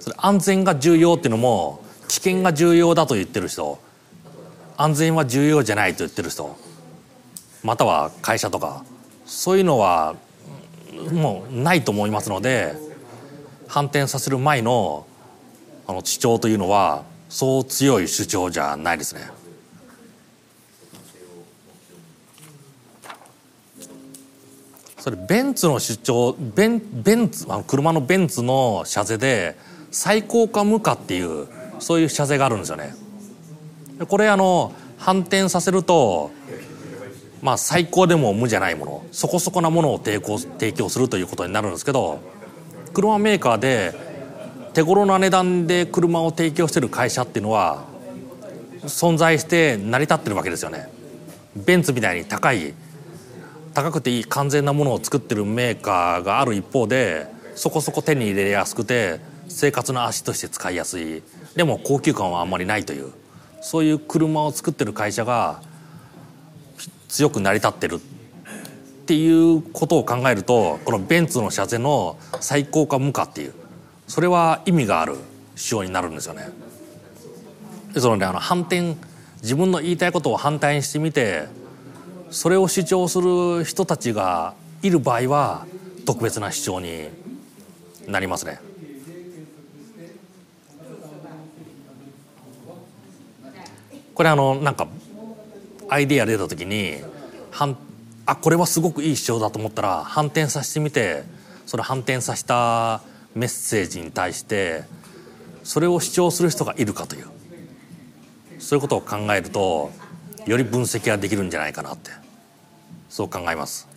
それ安全が重要っていうのも危険が重要だと言ってる人安全は重要じゃないと言ってる人または会社とかそういうのはもうないと思いますので反転させる前のあの主張というのはそう強い主張じゃないですね。それベンツの主張ベンベンツあの車のベンツの車税で最高か無かっていうそういう車税があるんですよね。これあの反転させるとまあ最高でも無じゃないものそこそこなものを提供提供するということになるんですけど車メーカーで手頃な値段で車を提供してる会社っていうのは存在して成り立ってるわけですよね。ベンツみたいに高い高くていい完全なものを作ってるメーカーがある一方でそこそこ手に入れやすくて生活の足として使いやすいでも高級感はあんまりないというそういう車を作ってる会社が強く成り立ってるっていうことを考えるとこのベンツの車税の最高か無かっていうそれは意味がある仕様になるんですよね。ですのであの反転自分の言いたいことを反対にしてみてそれを主張する人たちがいる場合は特別な主張になりますね。これあのなんかアイディア出た時に反あこれはすごくいい主張だと思ったら反転させてみてそれ反転させたメッセージに対してそれを主張する人がいるかというそういうことを考えるとより分析ができるんじゃないかなってそう考えます。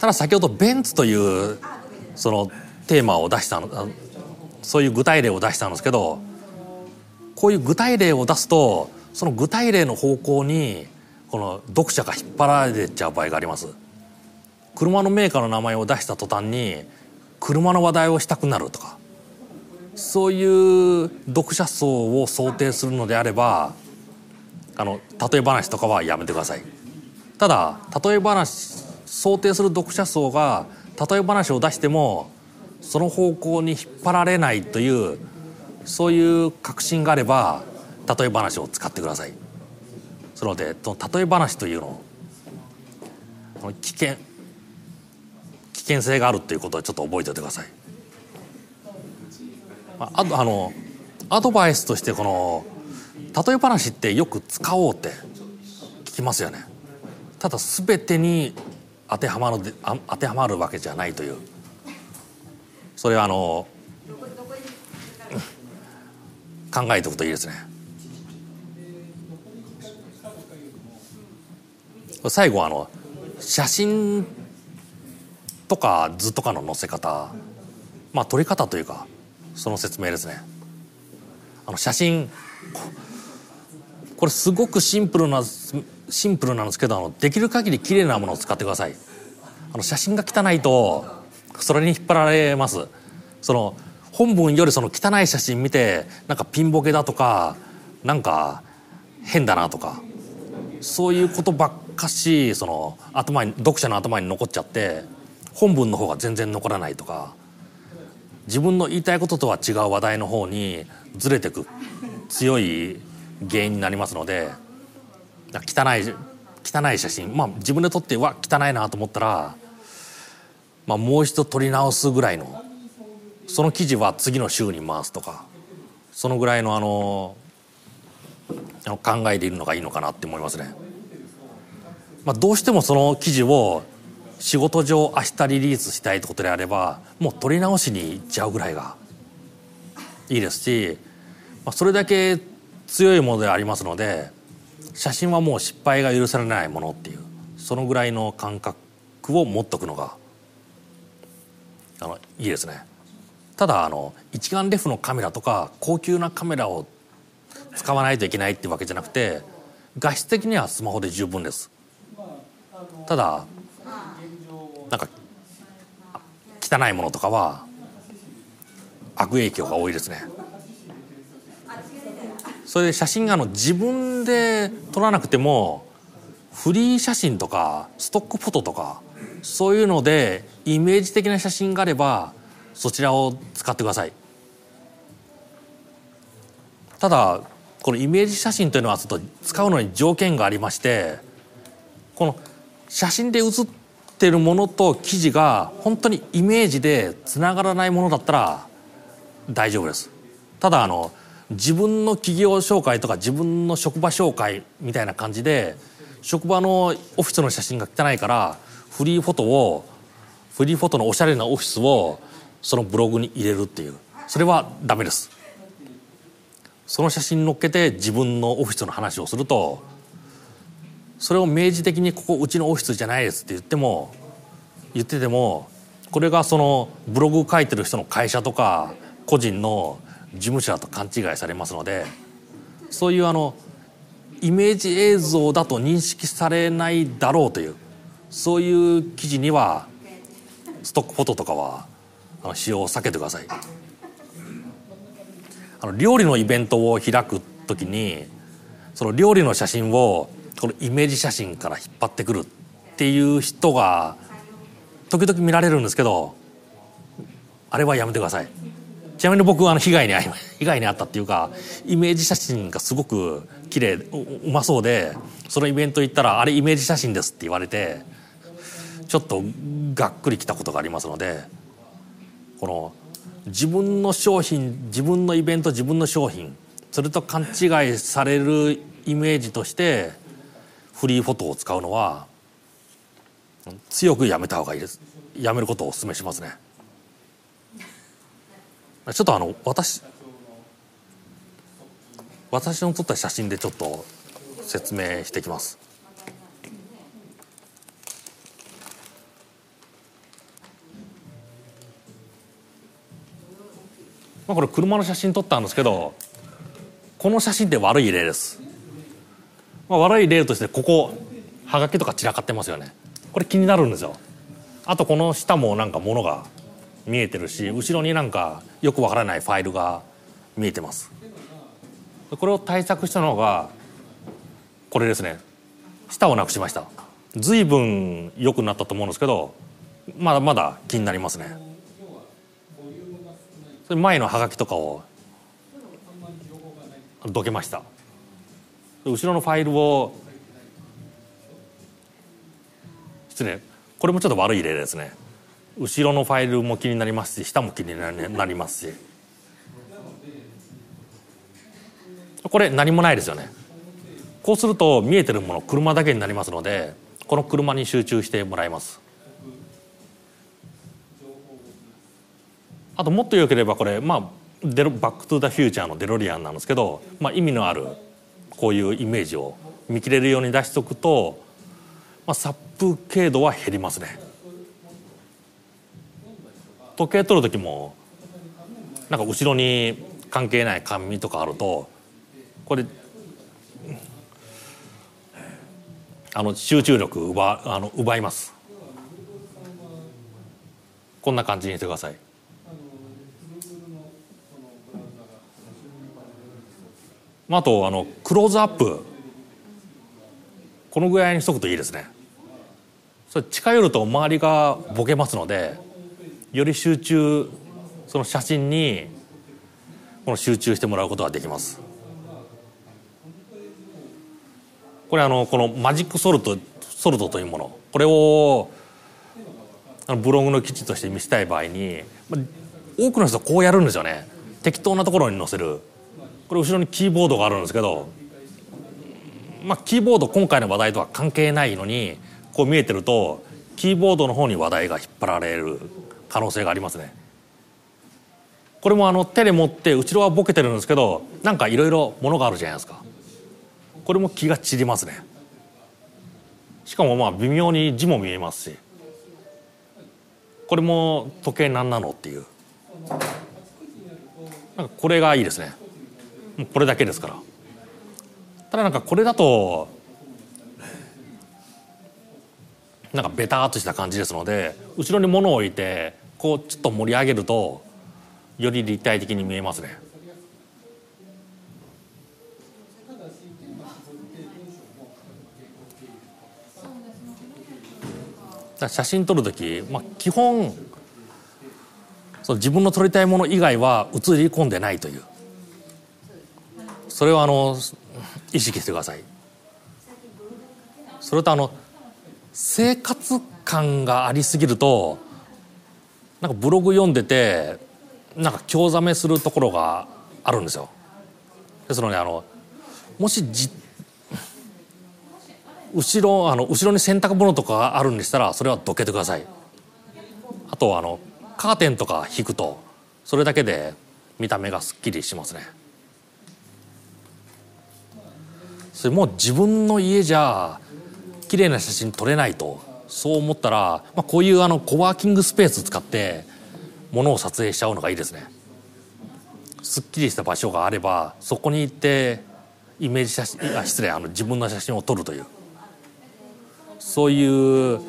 ただ先ほどベンツというそのテーマを出したのそういう具体例を出したんですけどこういう具体例を出すとその具体例の方向にこの読者が引っ張られちゃう場合があります。車のメーカーの名前を出した途端に車の話題をしたくなるとかそういう読者層を想定するのであればあの例え話とかはやめてください。ただ例え話想定する読者層が例え話を出してもその方向に引っ張られないというそういう確信があれば例え話を使ってください。そので例え話というの危険危険性があるということをちょっと覚えておいてください。あとあのアドバイスとしてこの例え話ってよく使おうって聞きますよね。ただ全てに当てはまる当てはまるわけじゃないという。それはあの考えておくといいですね。最後あの写真とか図とかの載せ方。まあ撮り方というかその説明ですね。あの写真これすごくシンプルなシンプルなんですけどあのできる限り綺麗なものを使ってください。あの写真が汚いとそれに引っ張られます。その本文よりその汚い写真見てなんかピンボケだとかなんか変だなとかそういうことばっかしその頭に読者の頭に残っちゃって本文の方が全然残らないとか自分の言いたいこととは違う話題の方にずれてく強い原因になりますので汚い汚い写真まあ自分で撮ってわ汚いなと思ったら、まあ、もう一度撮り直すぐらいのその記事は次の週に回すとかそのぐらいのあの考えでいるのがいいのかなって思いますね。まあ、どうしてもその記事を仕事上明日リリースしたいってことであればもう取り直しに行っちゃうぐらいがいいですし、まあ、それだけ強いものでありますので写真はもう失敗が許されないものっていうそのぐらいの感覚を持っとくのがあのいいですね。ただあの一眼レフのカメラとか高級なカメラを使わないといけないっていうわけじゃなくて画質的にはスマホで十分です。ただなんか汚いものとかは悪影響が多いですね。それで写真があの自分で撮らなくてもフリー写真とかストックフォトとかそういうのでイメージ的な写真があればそちらを使ってください。ただこのイメージ写真というのはちょっと使うのに条件がありましてこの写真で写ってるものと記事が本当にイメージでつながらないものだったら大丈夫です。ただあの自分の企業紹介とか自分の職場紹介みたいな感じで職場のオフィスの写真が汚いからフリーフォトをフリーフォトのおしゃれなオフィスをそのブログに入れるっていう。それはダメです。その写真載っけて自分のオフィスの話をするとそれを明示的にここうちのオフィスじゃないですって言っても言っててもこれがそのブログ書いてる人の会社とか個人の事務所だと勘違いされますのでそういうあのイメージ映像だと認識されないだろうというそういう記事にはストックフォトとかはあの使用を避けてください。あの料理のイベントを開く時にその料理の写真をこのイメージ写真から引っ張ってくるっていう人が時々見られるんですけどあれはやめてください。ちなみに僕はあの被害に遭い被害に遭ったっていうかイメージ写真がすごく綺麗うまそうでそのイベント行ったら「あれイメージ写真です」って言われてちょっとがっくりきたことがありますのでこの自分の商品自分のイベント自分の商品それと勘違いされるイメージとしてフリーフォトを使うのは強くやめた方がいいです。やめることをお勧めしますね。ちょっとあの私私の撮った写真でちょっと説明してきます。まあこれ車の写真撮ったんですけどこの写真って悪い例です、まあ、悪い例としてここはがきとか散らかってますよね。これ気になるんですよ。あとこの下もなんか物が見えてるし後ろになんかよくわからないファイルが見えてます。これを対策したのがこれですね。下をなくしました。随分良くなったと思うんですけどまだまだ気になりますね。それ前のハガキとかをどけました。後ろのファイルを失礼。これもちょっと悪い例ですね。後ろのファイルも気になりますし下も気になりますし。これ何もないですよね。こうすると見えてるもの車だけになりますのでこの車に集中してもらいます。あともっとよければこれまあデロバック・トゥ・ザ・フューチャーのデロリアンなんですけど、まあ、意味のあるこういうイメージを見切れるように出しておくと、まあ、殺風景度は減りますね。時計取る時もなんか後ろに関係ない紙とかあるとこれあの集中力奪あの奪います。こんな感じにしてください。あとあのクローズアップ。このぐらいにしとくといいですね。それ近寄ると周りがボケますのでより集中その写真にこの集中してもらうことができます。これあのこのマジックソルトソルトというもの。これをあのブログの記事として見せたい場合に多くの人こうやるんですよね。適当なところに載せる。これ後ろにキーボードがあるんですけどまあキーボード今回の話題とは関係ないのにこう見えてるとキーボードの方に話題が引っ張られる可能性がありますね。これもあの手で持って後ろはボケてるんですけどなんかいろいろものがあるじゃないですか。これも気が散りますね。しかもまあ微妙に字も見えますし。これも時計何なのっていう。なんかこれがいいですね。もうこれだけですから。ただなんかこれだとなんかベターっとした感じですので後ろに物を置いてこうちょっと盛り上げるとより立体的に見えますね。写真撮る時、まあ、基本その自分の撮りたいもの以外は映り込んでないという。それをあの意識してください。それとあの生活感がありすぎるとなんかブログ読んでてなんか興ざめするところがあるんですよ。ですのであのもしじ後ろあの後ろに洗濯物とかがあるんでしたらそれはどけてください。あとあのカーテンとか引くとそれだけで見た目がすっきりしますね。それもう自分の家じゃ綺麗な写真撮れないとそう思ったら、まあ、こういうあのコワーキングスペース使ってものを撮影しちゃうのがいいですね。すっきりした場所があればそこに行ってイメージ写真あ失礼あの自分の写真を撮るという。そういう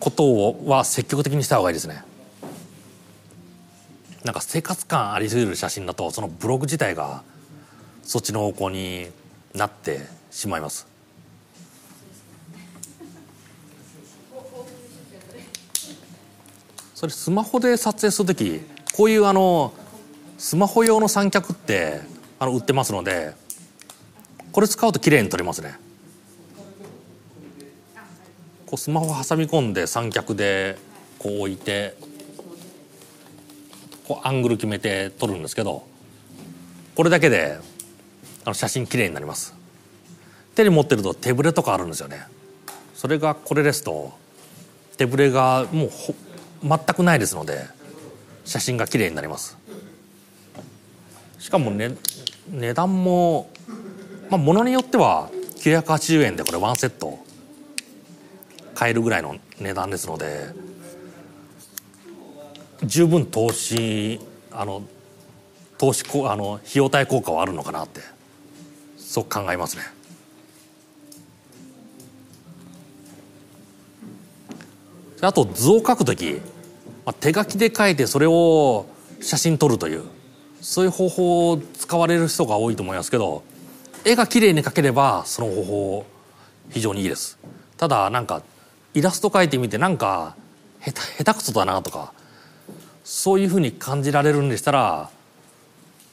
ことをは積極的にした方がいいですね。なんか生活感ありすぎる写真だとそのブログ自体がそっちの方向になってしまいます。それスマホで撮影する時こういうあのスマホ用の三脚ってあの売ってますのでこれ使うと綺麗に撮れますね。こうスマホ挟み込んで三脚でこう置いてこうアングル決めて撮るんですけどこれだけであの写真綺麗になります。手に持ってると手ぶれとかあるんですよね。それがこれですと手ぶれがもう全くないですので写真が綺麗になります。しかもね値段もまあものによっては980円でこれワンセット買えるぐらいの値段ですので十分投資あの投資あの費用対効果はあるのかなって。そう考えますね。あと図を描く時、まあ、手書きで描いてそれを写真撮るというそういう方法を使われる人が多いと思いますけど絵が綺麗に描ければその方法非常にいいですただなんかイラスト描いてみてなんか下手下手くそだなとかそういうふうに感じられるんでしたら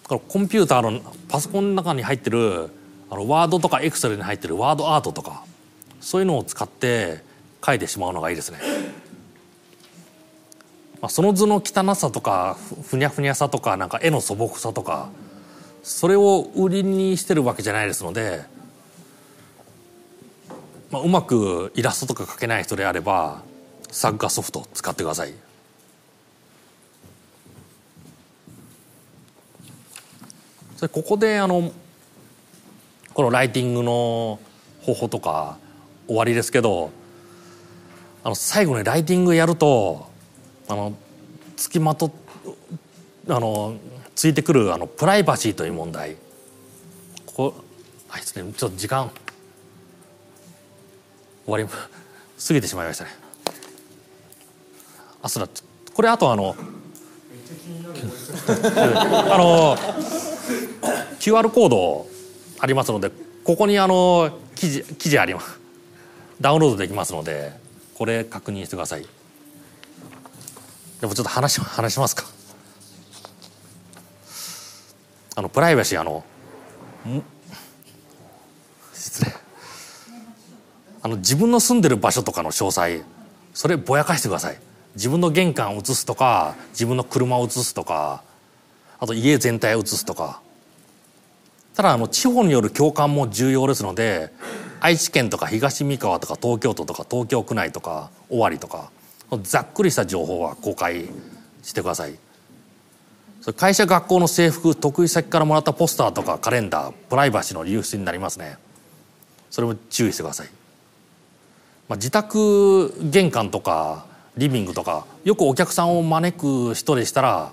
コンピューターのパソコンの中に入ってるあのワードとかエクセルに入ってるワードアートとかそういうのを使って書いてしまうのがいいですね。まあ、その図の汚さとかふにゃふにゃさとかなんか絵の素朴さとかそれを売りにしてるわけじゃないですので、まあ、うまくイラストとか描けない人であれば作画ソフト使ってください。それここであのこのライティングの方法とか終わりですけどあの最後にライティングやるとあの付きまとあのついてくるあのプライバシーという問題。ここあいつねちょっと時間。終わり過ぎてしまいましたね。あそうだ。これあとあの [LAUGHS] あの QR コードありますのでここにあの記事記事あります。ダウンロードできますのでこれ確認してください。でもちょっと話話しますか。あのプライバシーあの失礼。あの自分の住んでる場所とかの詳細それぼやかしてください。自分の玄関を写すとか自分の車を写すとかあと家全体を写すとか。ただあの地方による共感も重要ですので愛知県とか東三河とか東京都とか東京区内とか尾張とかざっくりした情報は公開してください。会社学校の制服得意先からもらったポスターとかカレンダープライバシーの流出になりますね。それも注意してください、まあ、自宅玄関とかリビングとかよくお客さんを招く人でしたら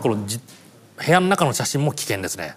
この部屋の中の写真も危険ですね。